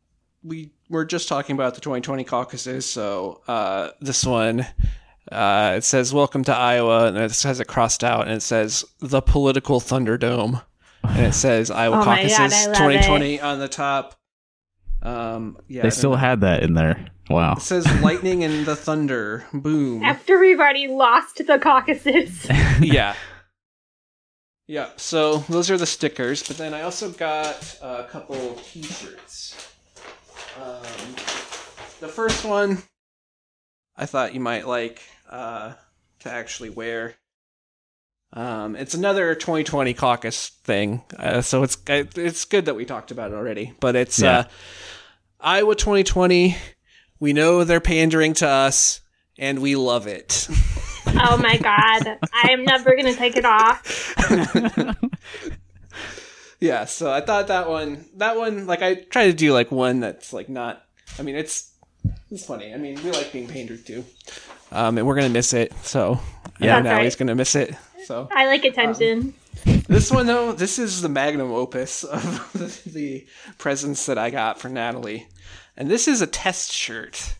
we were just talking about the 2020 caucuses, so uh, this one uh, it says "Welcome to Iowa," and it has it crossed out, and it says "The Political Thunderdome," and it says Iowa Oh my God, caucuses I love 2020 on the top. Um, yeah, They still then had that in there. Wow. It says "Lightning and the Thunder." Boom. After we've already lost the caucuses. yeah. Yeah, so those are the stickers, but then I also got a couple t-shirts. Um, the first one I thought you might like uh, to actually wear. Um, it's another 2020 caucus thing, uh, so it's it's good that we talked about it already. But it's Yeah. uh, Iowa 2020. We know they're pandering to us, and we love it. oh my god. I am never going to take it off. yeah so i thought that one that one like i try to do like one that's like not i mean it's it's funny i mean we like being pandered too um and we're gonna miss it so yeah That's now he's gonna miss it so I like attention. this one though this is the magnum opus of the, the presents that i got for natalie and this is a test shirt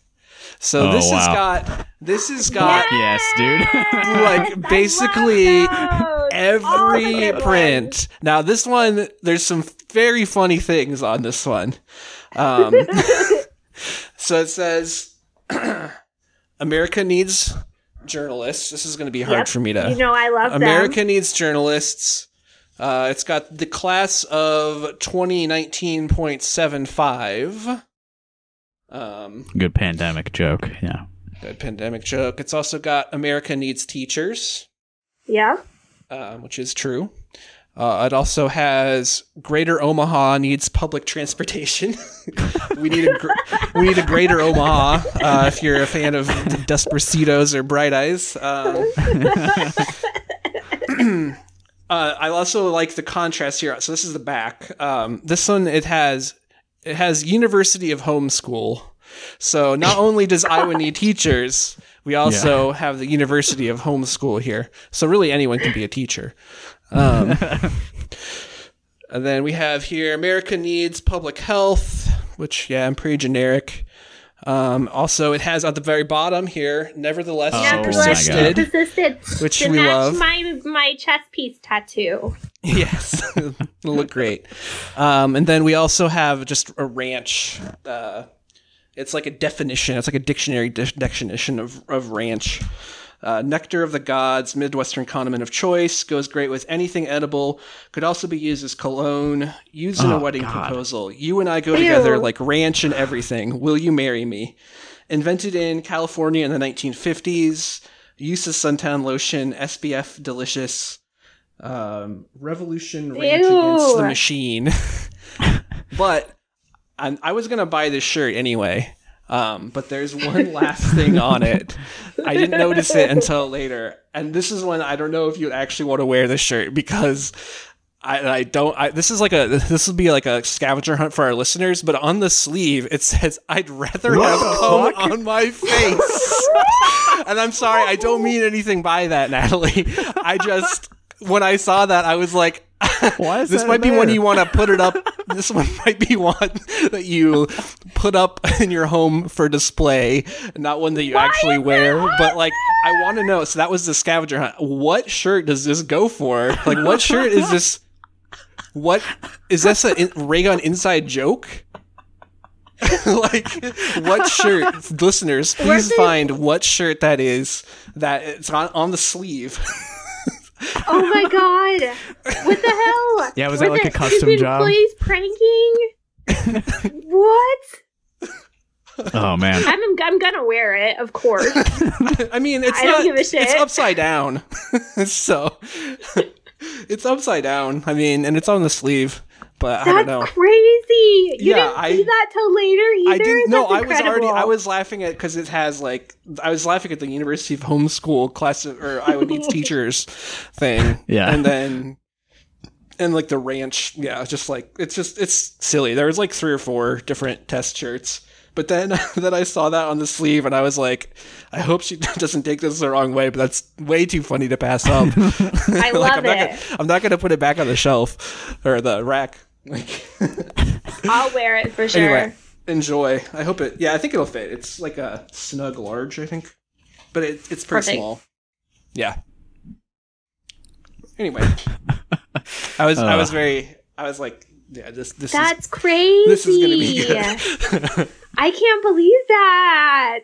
so Oh, this has got this has got yes, dude. like basically every good print. Now this one, there's some very funny things on this one. Um, so it says, "America needs journalists." This is going to be hard Yep. for me to. You know I love America them. needs journalists. Uh, it's got the class of 2019.75. Um, Good pandemic joke. Yeah. good pandemic joke. It's also got America needs teachers. Yeah. um, which is true. Uh, it also has Greater Omaha needs public transportation. we need a gr- we need a Greater Omaha. Uh, if you're a fan of Desaparecidos or Bright Eyes, um, Uh, I also like the contrast here. So this is the back. Um, this one it has it has University of Homeschool. So not only does Iowa need teachers, we also have the University of Homeschool here. So really anyone can be a teacher. Um, and then we have here America needs public health, which yeah, I'm pretty generic. Um, also, it has at the very bottom here, nevertheless, Oh she my persisted. Persisted Which to we match love. my my chest piece tattoo. Yes, it'll look great. Um, and then we also have just a ranch. Uh, it's like a definition. It's like a dictionary de- definition of of ranch. Uh, nectar of the gods, Midwestern condiment of choice, goes great with anything edible. Could also be used as cologne, used in a Oh, wedding God. proposal. You and I go together like ranch and everything. Will you marry me? Invented in California in the 1950s. Use as suntan lotion, SPF delicious. Um, Revolution Rage Against the Machine. but I, I was gonna buy this shirt anyway. Um, but there's one last thing on it. I didn't notice it until later, and this is when I don't know if you actually want to wear this shirt because I, I don't. I, this is like a this would be like a scavenger hunt for our listeners. But on the sleeve it says, "I'd rather have cum on my face." and I'm sorry, I don't mean anything by that, Natalie. I just when I saw that, I was like, Why is this that might be there? one you want to put it up. this one might be one that you put up in your home for display, not one that you actually wear. But like, I want to know. So that was the scavenger hunt. What shirt does this go for? Like, what shirt is this? What is this a in, Raygun inside joke? like, what shirt, listeners? Please find what shirt that is. That it's on on the sleeve. Oh my god! What the hell? Yeah, was Were that like a custom job? Employees pranking? what? Oh man. I'm I'm gonna wear it, of course. I mean, it's I don't not. give a shit. It's upside down, so it's upside down. I mean, and it's on the sleeve, but I don't That's know. crazy. You Yeah, didn't I- see that till later either. I didn't know. That's I was already. I was laughing at because it has like. I was laughing at the University of Homeschool class of, or Iowa Needs Teachers thing. Yeah. and then. And like the ranch, yeah, just like it's just it's silly. There was like three or four different test shirts, but then then I saw that on the sleeve, and I was like, I hope she doesn't take this the wrong way. But that's way too funny to pass up. I Like, love I'm not it. Gonna, I'm not gonna put it back on the shelf or the rack. Like, I'll wear it for sure. anyway, enjoy. I hope it. Yeah, I think it'll fit. It's like a snug large, I think, but it, it's pretty Perfect. small. Yeah. Anyway, I was I was Uh. very I was like, yeah, this this That's is crazy. this is gonna be good. I can't believe that.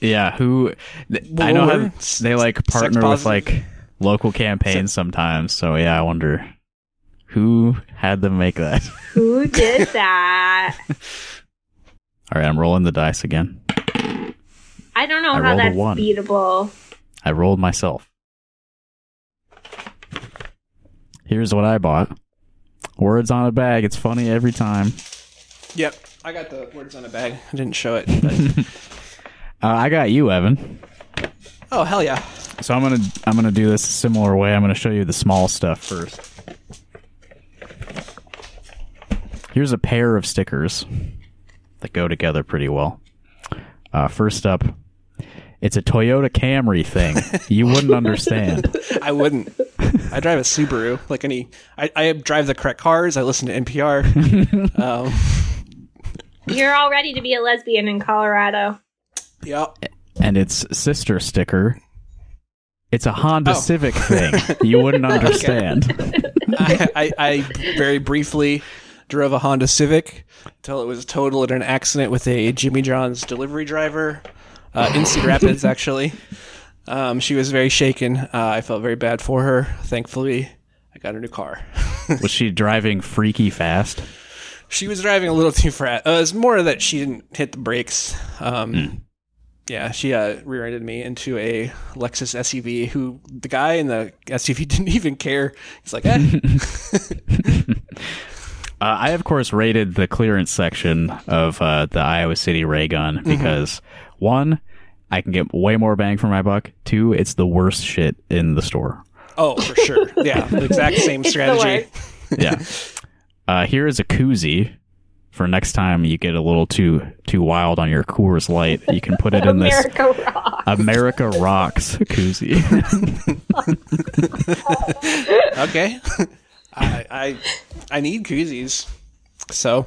Yeah, who th- I know how they like partner with like local campaigns sometimes. So yeah, I wonder who had them make that. Who did that? All right, I'm rolling the dice again. I don't know I how that's one. beatable. I rolled myself. Here's what I bought. Words on a bag. It's funny every time. yep, I got the words on a bag. I didn't show it. But... Uh, I got you, Evan. oh hell yeah! So I'm gonna I'm gonna do this a similar way. I'm gonna show you the small stuff first. Here's a pair of stickers that go together pretty well. Uh, first up, it's a Toyota Camry thing. You wouldn't understand. I wouldn't. I drive a Subaru like any. I, I drive the correct cars. I listen to NPR. um, You're all ready to be a lesbian in Colorado. yeah. And its sister sticker. It's a Honda Oh. Civic thing. You wouldn't understand. I, I, I very briefly drove a Honda Civic until it was totaled in an accident with a Jimmy John's delivery driver uh, in Cedar Rapids, actually. Um, she was very shaken. Uh, I felt very bad for her. Thankfully, I got a new car. Was she driving freaky fast? She was driving a little too fast. Uh, it was more that she didn't hit the brakes. Um, Yeah, she uh, rear-ended me into a Lexus SUV. Who the guy in the SUV didn't even care. He's like, eh. Uh, I, of course, rated the clearance section of uh, the Iowa City Raygun because, one, I can get way more bang for my buck. Two, it's the worst shit in the store. Oh, for sure. Yeah, the exact same strategy. yeah. Uh, here is a koozie for next time you get a little too too wild on your Coors Light. You can put it in this America rock. America Rocks koozie. Okay. I, I I need koozies. So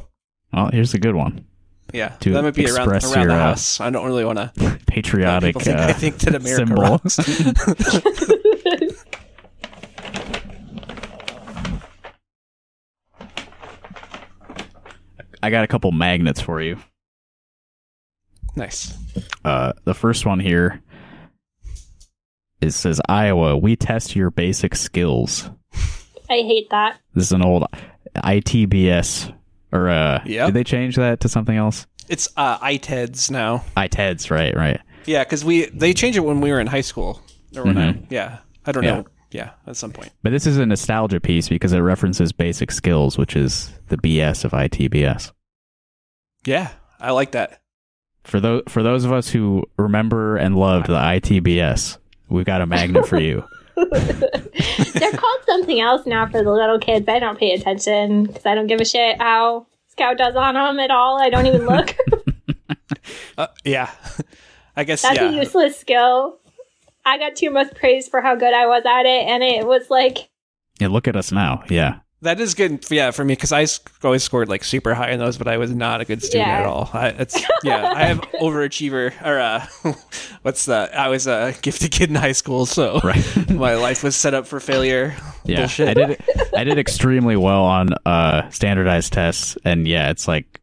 well, here's a good one. yeah, To that might be around around your, the uh, house. I don't really want to. Patriotic think, uh, I think that America symbol. rocks. I got a couple magnets for you. nice. Uh, the first one here it says Iowa. We test your basic skills. I hate that. This is an old ITBS or uh, Yep. did they change that to something else? It's uh, ITEDs now. ITEDs, right? Right. Yeah, because we they changed it when we were in high school. Or when I, yeah, I don't Yeah. know. Yeah, at some point. But this is a nostalgia piece because it references basic skills, which is the BS of ITBS. Yeah, I like that. For those for those of us who remember and loved the ITBS, we've got a magnet for you. They're called something else now for the little kids. I don't pay attention because I don't give a shit how Scout does on them at all. I don't even look. Uh, yeah, I guess. That's yeah. a useless skill. I got too much praise for how good I was at it, and it was like, Yeah, look at us now. Yeah. That is good, yeah, for me because I always scored like super high in those, but I was not a good student Yeah. at all. I, it's yeah, I have overachiever or uh, what's that? I was a gifted kid in high school, so Right. my life was set up for failure. Yeah. Bullshit. I did I did extremely well on uh standardized tests and yeah, it's like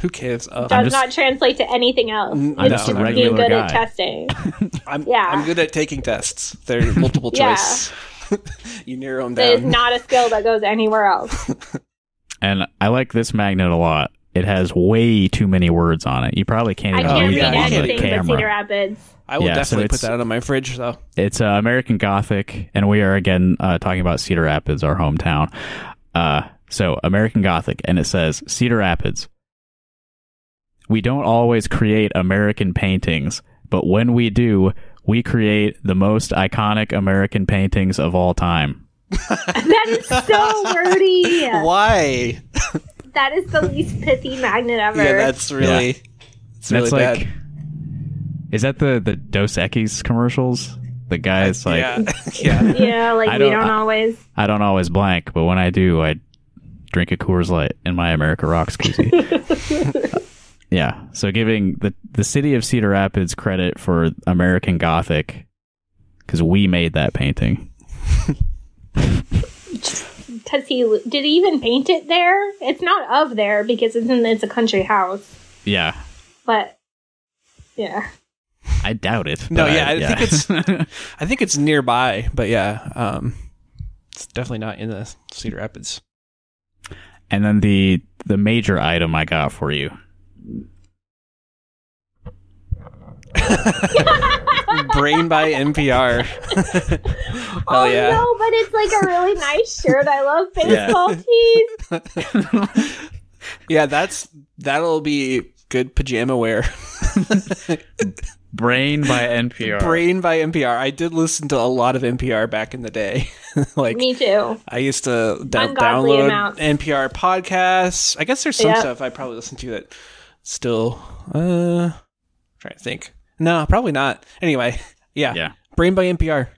Who cares? Uh, does just- not translate to anything else. I'm it's just just a being regular good guy. at testing. I'm yeah. I'm good at taking tests. They're multiple Yeah. Choice. you narrow them That is down. not a skill that goes anywhere else. and I like this magnet a lot. It has way too many words on it. You probably can't I even can't read read yeah, on the anything but Cedar. Rapids. I will Yeah, so definitely put it's- that on my fridge though. It's uh, American Gothic, and we are again uh, talking about Cedar Rapids, our hometown. Uh, so American Gothic, and it says Cedar Rapids. We don't always create American paintings, but when we do, we create the most iconic American paintings of all time. That is so wordy. Why? That is the least pithy magnet ever. Yeah, that's really. It's really That's like, bad. is that the the Dos Equis commercials? The guy's like, yeah, yeah. yeah, like I we don't- don't I- always. I don't always blank, but when I do, I drink a Coors Light in my America Rocks koozie. yeah, so giving the the city of Cedar Rapids credit for American Gothic because we made that painting. Because he did he even paint it there? It's not of there because it's in it's a country house. Yeah, But yeah, I doubt it. No, yeah, I think it's- I think it's nearby, but yeah, um, it's definitely not in the Cedar Rapids. and then the the major item I got for you. Brain by NPR. oh yeah. no, but it's like a really nice shirt. I love baseball tees. yeah, that's that'll be good pajama wear. Brain by NPR. Brain by NPR. I did listen to a lot of NPR back in the day. like Me too. I used to d- download amounts. NPR podcasts. I guess there's some Yeah. stuff I probably listen to that still. Uh, trying to think. No, probably not. Anyway, yeah. Yeah. Brain by NPR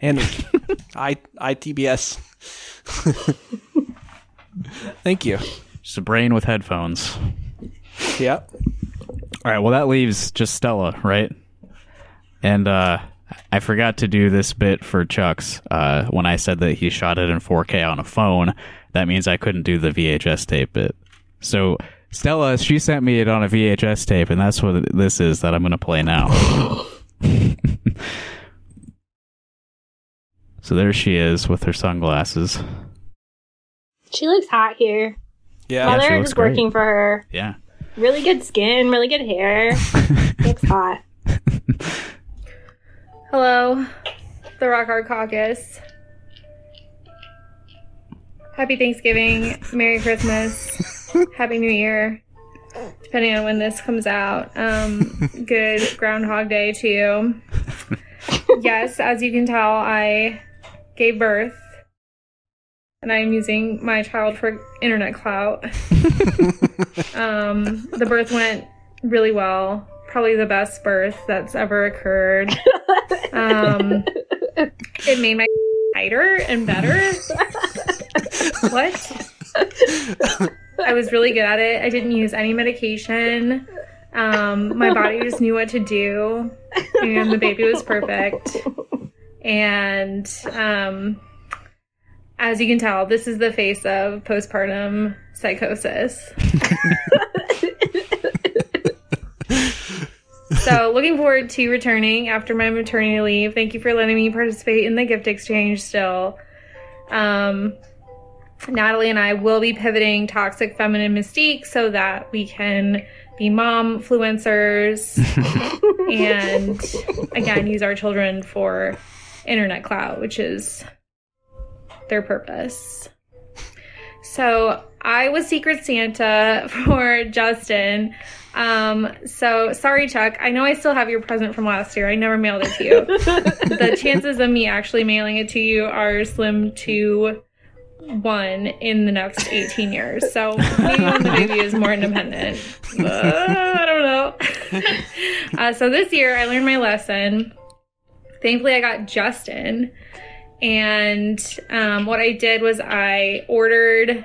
and I ITBS. Thank you. Just a brain with headphones. Yeah. All right, well that leaves just Stella, right? And uh I forgot to do this bit for Chuck's. Uh when I said that he shot it in 4K on a phone, that means I couldn't do the VHS tape bit. So Stella, she sent me it on a VHS tape, and that's what this is that I'm going to play now. so there she is with her sunglasses. She looks hot here. Yeah. she Mother looks is great. working for her. Yeah. Really good skin, really good hair. looks hot. Hello, the Rock Hard Caucus. Happy Thanksgiving, Merry Christmas, Happy New Year, depending on when this comes out. Um, good Groundhog Day to you. Yes, as you can tell, I gave birth, and I'm using my child for internet clout. um, the birth went really well. Probably the best birth that's ever occurred. Um, it made my tighter and better. what? I was really good at it. I didn't use any medication. Um, my body just knew what to do, and the baby was perfect. And um, as you can tell, this is the face of postpartum psychosis. so, looking forward to returning after my maternity leave. Thank you for letting me participate in the gift exchange still. Um, Natalie and I will be pivoting toxic feminine mystique so that we can be mom influencers and again use our children for internet clout, which is their purpose. So I was Secret Santa for Justin. Um, so sorry, Chuck. I know I still have your present from last year. I never mailed it to you. the chances of me actually mailing it to you are slim to one in the next 18 years. So maybe when the baby is more independent. Uh, I don't know. uh, so this year I learned my lesson. Thankfully, I got Justin. And um, what I did was I ordered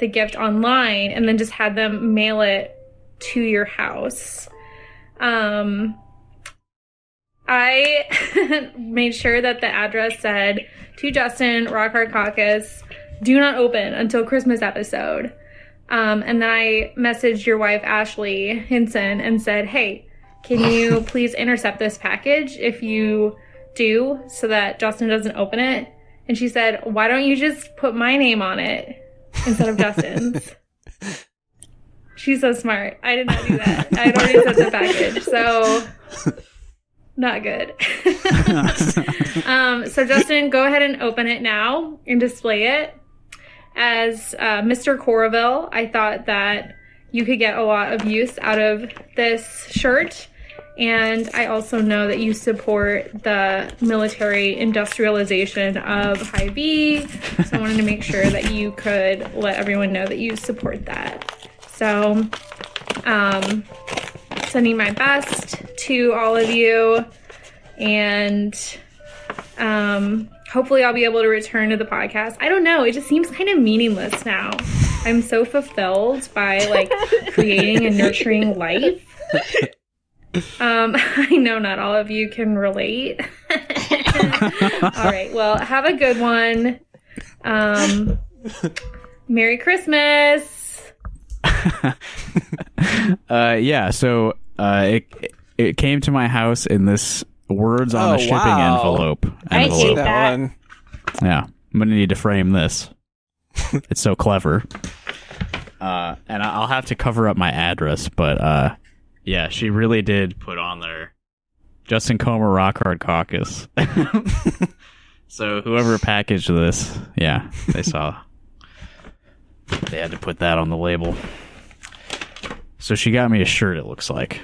the gift online and then just had them mail it to your house. Um, I made sure that the address said to Justin, Rock Hard Caucus, do not open until Christmas episode. Um, and then I messaged your wife, Ashley Hinson, and said, hey, can you please intercept this package if you do so that Justin doesn't open it? And she said, why don't you just put my name on it instead of Justin's? She's so smart. I did not do that. I had already sent the package. So not good. um, so Justin, go ahead and open it now and display it. As uh, Mr. Coralville, I thought that you could get a lot of use out of this shirt. And I also know that you support the military industrialization of Hy-Vee. So I wanted to make sure that you could let everyone know that you support that. So, um, sending my best to all of you. And um, hopefully, I'll be able to return to the podcast. I don't know. It just seems kind of meaningless now. I'm so fulfilled by like creating and nurturing life. Um, I know not all of you can relate. all right. Well, have a good one. Um, Merry Christmas. uh, yeah, so uh, it it came to my house in this words on Oh, a shipping wow. envelope. I hate that. that one. Yeah, I'm gonna need to frame this. it's so clever. Uh, and I- I'll have to cover up my address, but uh, yeah, she really did put on there Justin Comer Rock Hard Caucus. so whoever packaged this, yeah, they saw. they had to put that on the label. So she got me a shirt. It looks like.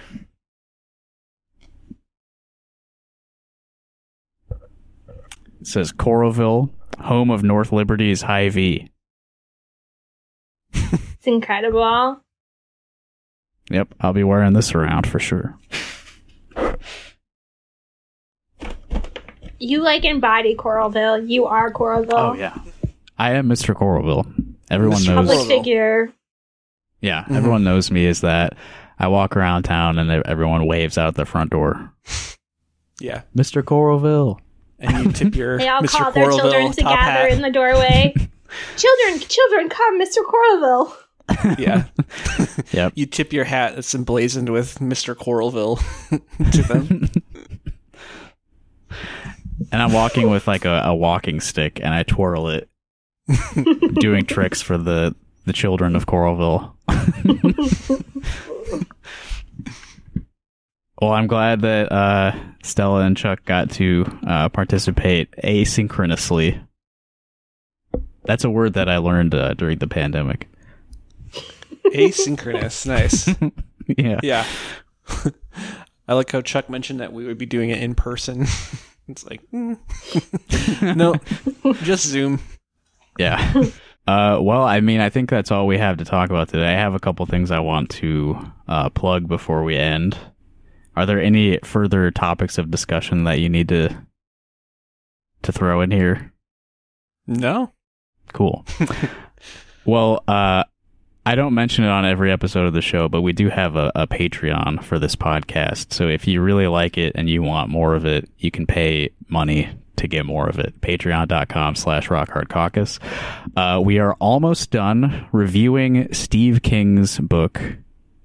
It says Coralville, home of North Liberty's Hy-Vee. It's incredible. Yep, I'll be wearing this around for sure. You like embody Coralville. You are Coralville. Oh yeah, I am Mr. Coralville. Everyone Mr. knows. Public figure. Yeah, mm-hmm. everyone knows me as that. I walk around town and everyone waves out the front door. Yeah. Mr. Coralville. And you tip your They all Mr. call their children Coralville to gather hat. in the doorway. children, children, come, Mr. Coralville. yeah. Yep. You tip your hat that's emblazoned with Mr. Coralville to them. And I'm walking with like a, a walking stick and I twirl it, doing tricks for the the children of Coralville. well, I'm glad that uh, Stella and Chuck got to uh, participate asynchronously. That's a word that I learned uh, during the pandemic. Asynchronous. Nice. Yeah. Yeah. I like how Chuck mentioned that we would be doing it in person It's like, mm. no, just Zoom. Yeah. Uh, well, I mean, I think that's all we have to talk about today. I have a couple things I want to uh, plug before we end. Are there any further topics of discussion that you need to to throw in here? No. Cool. well, uh, I don't mention it on every episode of the show, but we do have a, a Patreon for this podcast. So if you really like it and you want more of it, you can pay money to get more of it. Patreon.com slash rockhardcaucus. Uh, we are almost done reviewing Steve King's book,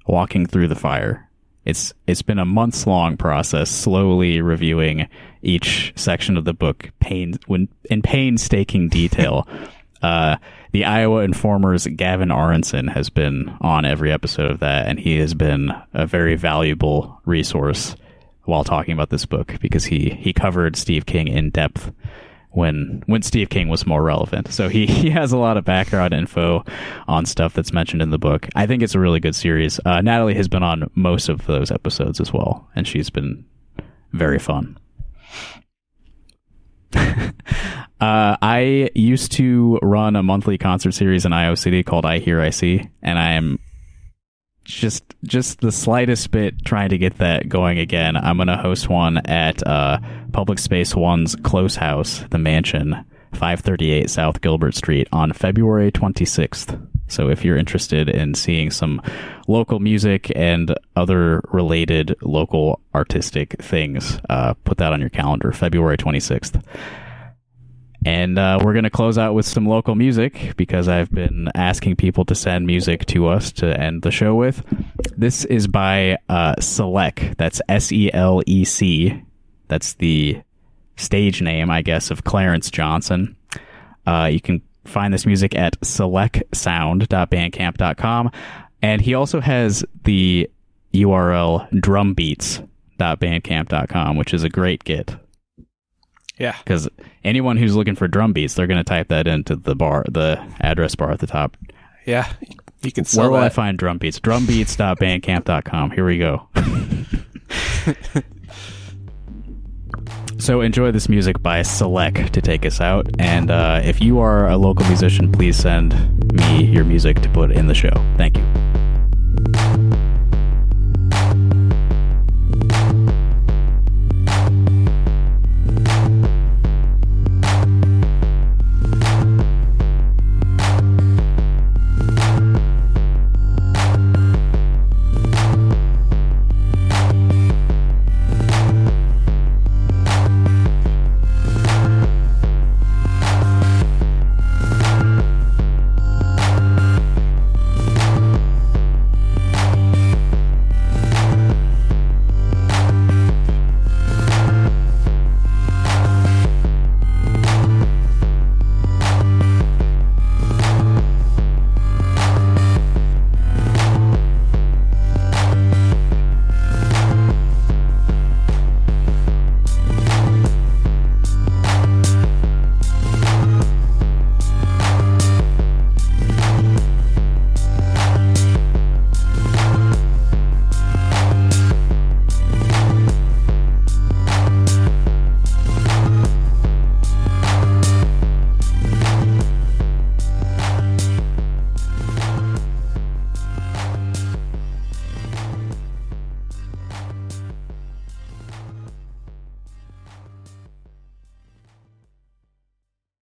Walking Through the Fire. It's it's been a months long process, slowly reviewing each section of the book pain when in painstaking detail. uh, the Iowa Informer's Gavin Aronson has been on every episode of that, and he has been a very valuable resource while talking about this book because he he covered Steve King in depth when when Steve King was more relevant. So he, he has a lot of background info on stuff that's mentioned in the book. I think it's a really good series. Uh, Natalie has been on most of those episodes as well, and she's been very fun. uh, I used to run a monthly concert series in Iowa City called I Hear I See, and I am just just the slightest bit trying to get that going again. I'm to host one at uh, Public Space One's Close House, the Mansion, 538 South Gilbert Street, on February 26th. So if you're interested in seeing some local music and other related local artistic things, uh, put that on your calendar, February 26th. And uh, we're going to close out with some local music because I've been asking people to send music to us to end the show with. This is by uh, Selec. That's S E L E C. That's the stage name, I guess, of Clarence Johnson. Uh, you can find this music at selectsound.bandcamp.com. And he also has the URL drumbeats.bandcamp.com, which is a great git. Yeah. Because anyone who's looking for drum beats, they're going to type that into the bar, the address bar at the top. Yeah. You can Where will I find drum beats? Drumbeats.bandcamp.com. Here we go. so enjoy this music by Select to take us out. And uh, if you are a local musician, please send me your music to put in the show. Thank you.